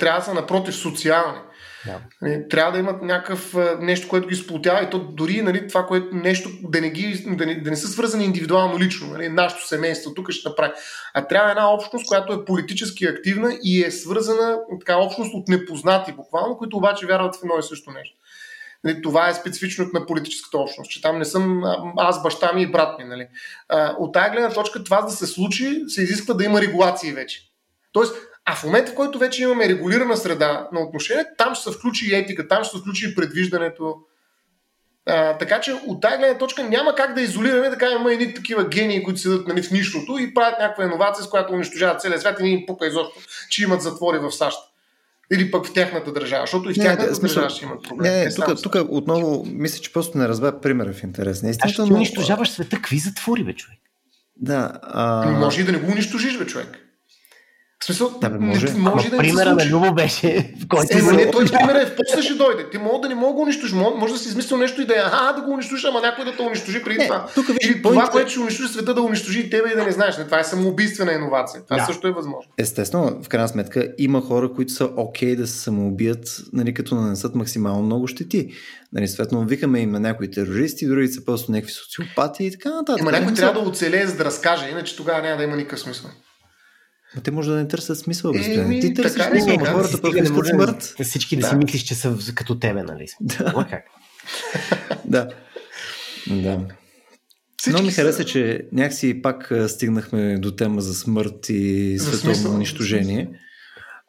Трябва да са напротив социални. Да. Нали, трябва да имат някакъв нещо, което ги сплотява и то дори нали, това, което нещо да не, ги, да не, да не са свързани индивидуално лично. Нали, нашето семейство тук ще направи. А трябва една общност, която е политически активна и е свързана така общност от непознати буквално, които обаче вярват в едно и също нещо. Нали, това е специфично на политическата общност, че там не съм аз, баща ми и брат ми. Нали. От тази гледна точка това да се случи, се изисква да има регулации вече. Тоест, а в момента, в който вече имаме регулирана среда на отношение, там ще се включи и етика, там ще се включи и предвиждането. А, така че от тази гледна точка няма как да изолираме, така има едни такива гении, които седат нали, в нищото и правят някаква иновация, с която унищожават целия свят и не им пука изобщо, че имат затвори в САЩ. Или пък в тяхната държава, защото и в тяхната не, държава ще имат проблем. Не, не, тук, тук отново мисля, че просто не разбра примера в интерес. Не, а ще но... унищожаваш света, какви затвори, бе, човек? Да. А... Може и да не го унищожиш, бе, човек. В смисъл, да, бе, може. Не, може да примера на Любо беше, *laughs* в който... Е, не, той пример е после ще дойде. Ти мога да не мога да го унищожиш. Може да си измислил нещо и да е, аха, да го унищожиш, ама някой да те унищожи преди не, това. Тук виж, Или това, което ще унищожи света, да унищожи и тебе и да не знаеш. Не, това е самоубийствена иновация. Това да. също е възможно. Естествено, в крайна сметка има хора, които са окей okay да се самоубият, нали, като нанесат максимално много щети. Нали, съответно, викаме им на някои терористи, други са просто някакви социопати и така нататък. Има някой трябва да оцелее, за да разкаже, иначе тогава няма да има никакъв смисъл. Но те може да не търсят смисъл, бе, Ти търсиш смисъл, но хората просто искат смърт. Всички да, да си мислиш, че са като тебе, нали? *laughs* Да. как? *laughs* да. Да. Но ми хареса, че някакси пак стигнахме до тема за смърт и световно унищожение.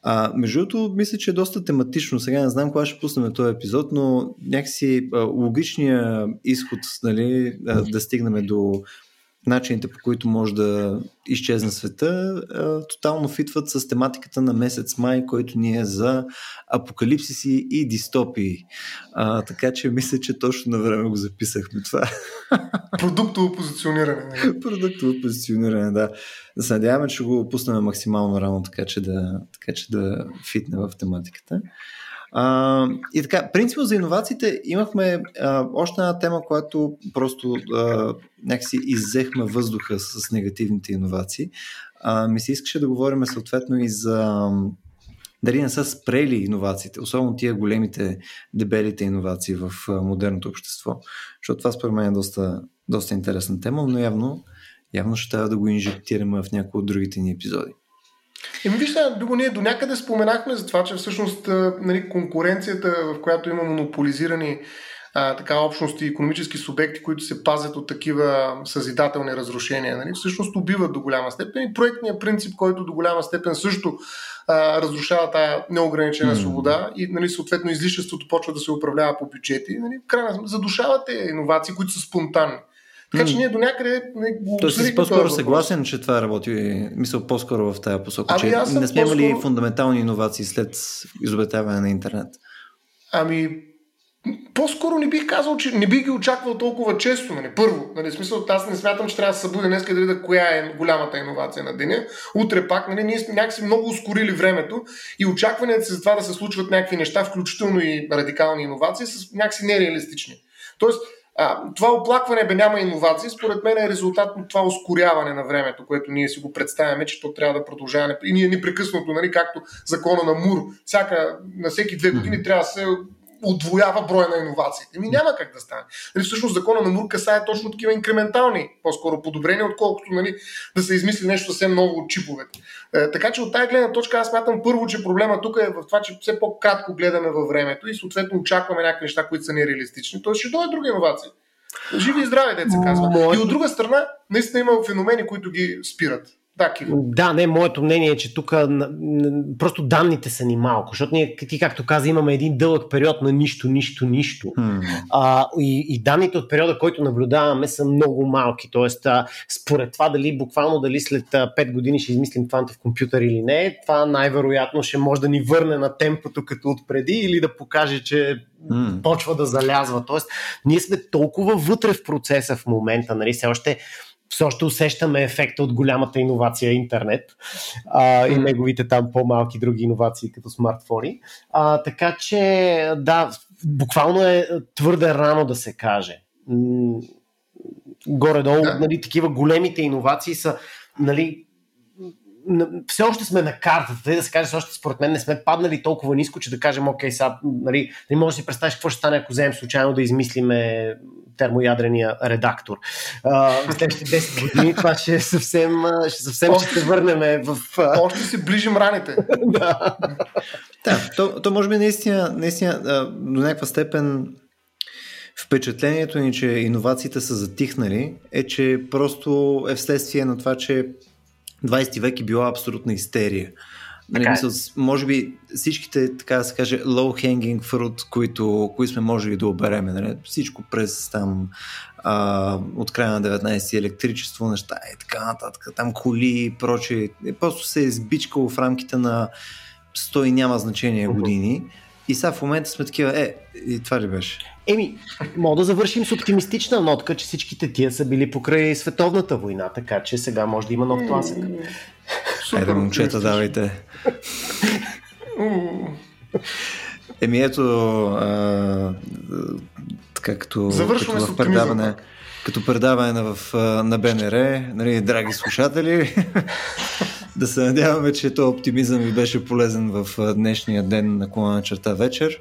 А, между другото, мисля, че е доста тематично. Сега не знам кога ще пуснем този епизод, но някакси а, логичния изход нали, а, да стигнем до начините по които може да изчезне света, тотално фитват с тематиката на месец май, който ни е за апокалипсиси и дистопии. А, така че мисля, че точно на време го записахме това. *laughs* Продуктово позициониране. Продуктово позициониране, да. Да се надяваме, че го пуснем максимално рано, така че да, така, че да фитне в тематиката. И така, принципно за иновациите имахме а, още една тема, която просто а, някакси иззехме въздуха с негативните иновации. А, ми се искаше да говорим съответно и за дали не са спрели иновациите, особено тия големите, дебелите иновации в модерното общество. Защото това според мен е доста, доста интересна тема, но явно, явно ще трябва да го инжектираме в някои от другите ни епизоди. Еми вижте, друго ние до някъде споменахме за това, че всъщност нали, конкуренцията, в която има монополизирани а, така общности и економически субекти, които се пазят от такива съзидателни разрушения, нали, всъщност убиват до голяма степен и проектният принцип, който до голяма степен също а, разрушава тази неограничена свобода и нали, съответно излишеството почва да се управлява по бюджети, нали, крайна задушавате иновации, които са спонтанни. Така че ние до някъде не го Тоест си по-скоро съгласен, че това работи, мисъл по-скоро в тази посока, ами, че не сме имали фундаментални иновации след изобретяване на интернет. Ами, по-скоро не бих казал, че не бих ги очаквал толкова често. Нали? Първо, нали, смисъл, аз не смятам, че трябва да се събудя днес да видя коя е голямата иновация на деня. Утре пак, нали, ние сме някакси много ускорили времето и очакванията си за това да се случват някакви неща, включително и радикални иновации, са някакси нереалистични. Тоест, а, това оплакване бе няма иновации, според мен е резултат от това ускоряване на времето, което ние си го представяме, че то трябва да продължава. И ние непрекъснато, нали, както закона на Мур, всяка, на всеки две години трябва да се отвоява броя на иновациите. Ми няма как да стане. Нали, всъщност закона на Мур касае точно такива инкрементални, по-скоро подобрения, отколкото нали, да се измисли нещо съвсем ново от чиповете. Е, така че от тази гледна точка аз смятам първо, че проблема тук е в това, че все по-кратко гледаме във времето и съответно очакваме някакви неща, които са нереалистични. Тоест ще дойдат други иновации. Живи и здрави, деца казва. И от друга страна, наистина има феномени, които ги спират. Да, Киво. Да, не, моето мнение е, че тук просто данните са ни малко, защото ние, ти както каза, имаме един дълъг период на нищо, нищо, нищо. Hmm. А, и, и данните от периода, който наблюдаваме, са много малки. Тоест, а, според това дали буквално дали след 5 години ще измислим квантов компютър или не, това най-вероятно ще може да ни върне на темпото като отпреди или да покаже, че mm. почва да залязва. Тоест, ние сме толкова вътре в процеса в момента, нали, все още все още усещаме ефекта от голямата иновация интернет а, и неговите там по-малки други иновации като смартфони. А, така че, да, буквално е твърде рано да се каже. Горе-долу, да. нали, такива големите иновации са нали, все още сме на картата, да се каже, все още според мен не сме паднали толкова ниско, че да кажем, окей, сега, нали, не можеш да си представиш какво ще стане, ако вземем случайно да измислиме термоядрения редактор. в следващите 10 години това ще е съвсем, ще съвсем още, ще се върнем в... Още си ближим раните. *laughs* да. да, то, то може би наистина, наистина до някаква степен впечатлението ни, че иновациите са затихнали, е, че просто е вследствие на това, че 20 век е била абсолютна истерия. Нали, е. мисъл, може би всичките, така да се каже, low hanging fruit, които, които сме можели да обереме. Нали? Всичко през там а, от края на 19 електричество, неща и така нататък, там коли и прочее. Просто се е избичкало в рамките на 100 и няма значение години. И сега в момента сме такива, е, и това ли беше? Еми, мога да завършим с оптимистична нотка, че всичките тия са били покрай световната война, така че сега може да има нов тласък. Айде, момчета, давайте. Еми ето, а, така като, Завършваме като в предаване, като предаване в, на БНР, нали, драги слушатели, *laughs* да се надяваме, че този оптимизъм ви беше полезен в днешния ден на колана черта вечер.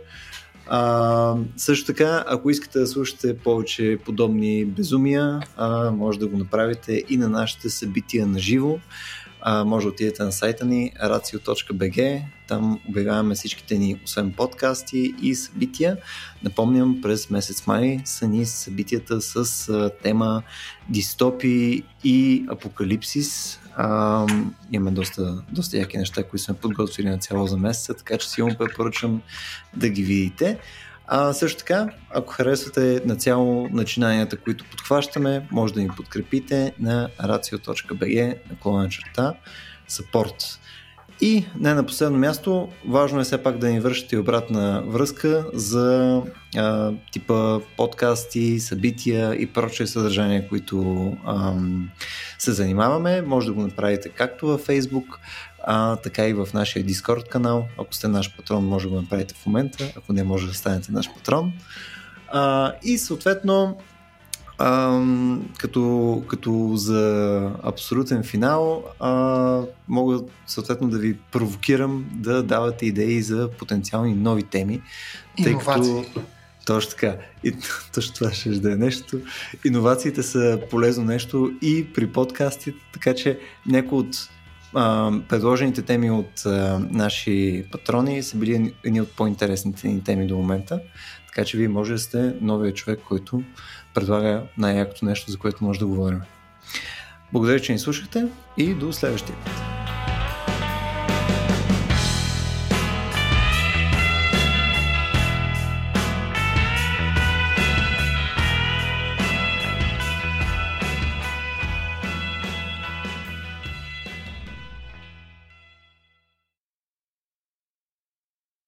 А, също така, ако искате да слушате повече подобни безумия, а, може да го направите и на нашите събития на живо може да отидете на сайта ни racio.bg, там обявяваме всичките ни, освен подкасти и събития. Напомням, през месец май са ни събитията с тема дистопи и апокалипсис. А, имаме доста, доста яки неща, които сме подготвили на цяло за месеца, така че силно препоръчвам да ги видите. А също така, ако харесвате на цяло начинанията, които подхващаме, може да ни подкрепите на racio.bg на черта support. И не на последно място, важно е все пак да ни вършите обратна връзка за а, типа подкасти, събития и прочие съдържания, които ам, се занимаваме. Може да го направите както във Facebook, а, така и в нашия Discord канал. Ако сте наш патрон, може да го направите в момента, ако не може да станете наш патрон. А, и съответно, а, като, като за абсолютен финал, а, мога съответно да ви провокирам да давате идеи за потенциални нови теми. Тъй като точно така. И *laughs* точно това ще да е нещо. Иновациите са полезно нещо и при подкастите, така че някои от а, предложените теми от а, наши патрони са били едни от по-интересните ни теми до момента. Така че вие може да сте новия човек, който предлага най-якото нещо, за което може да говорим. Благодаря, че ни слушахте и до следващия път.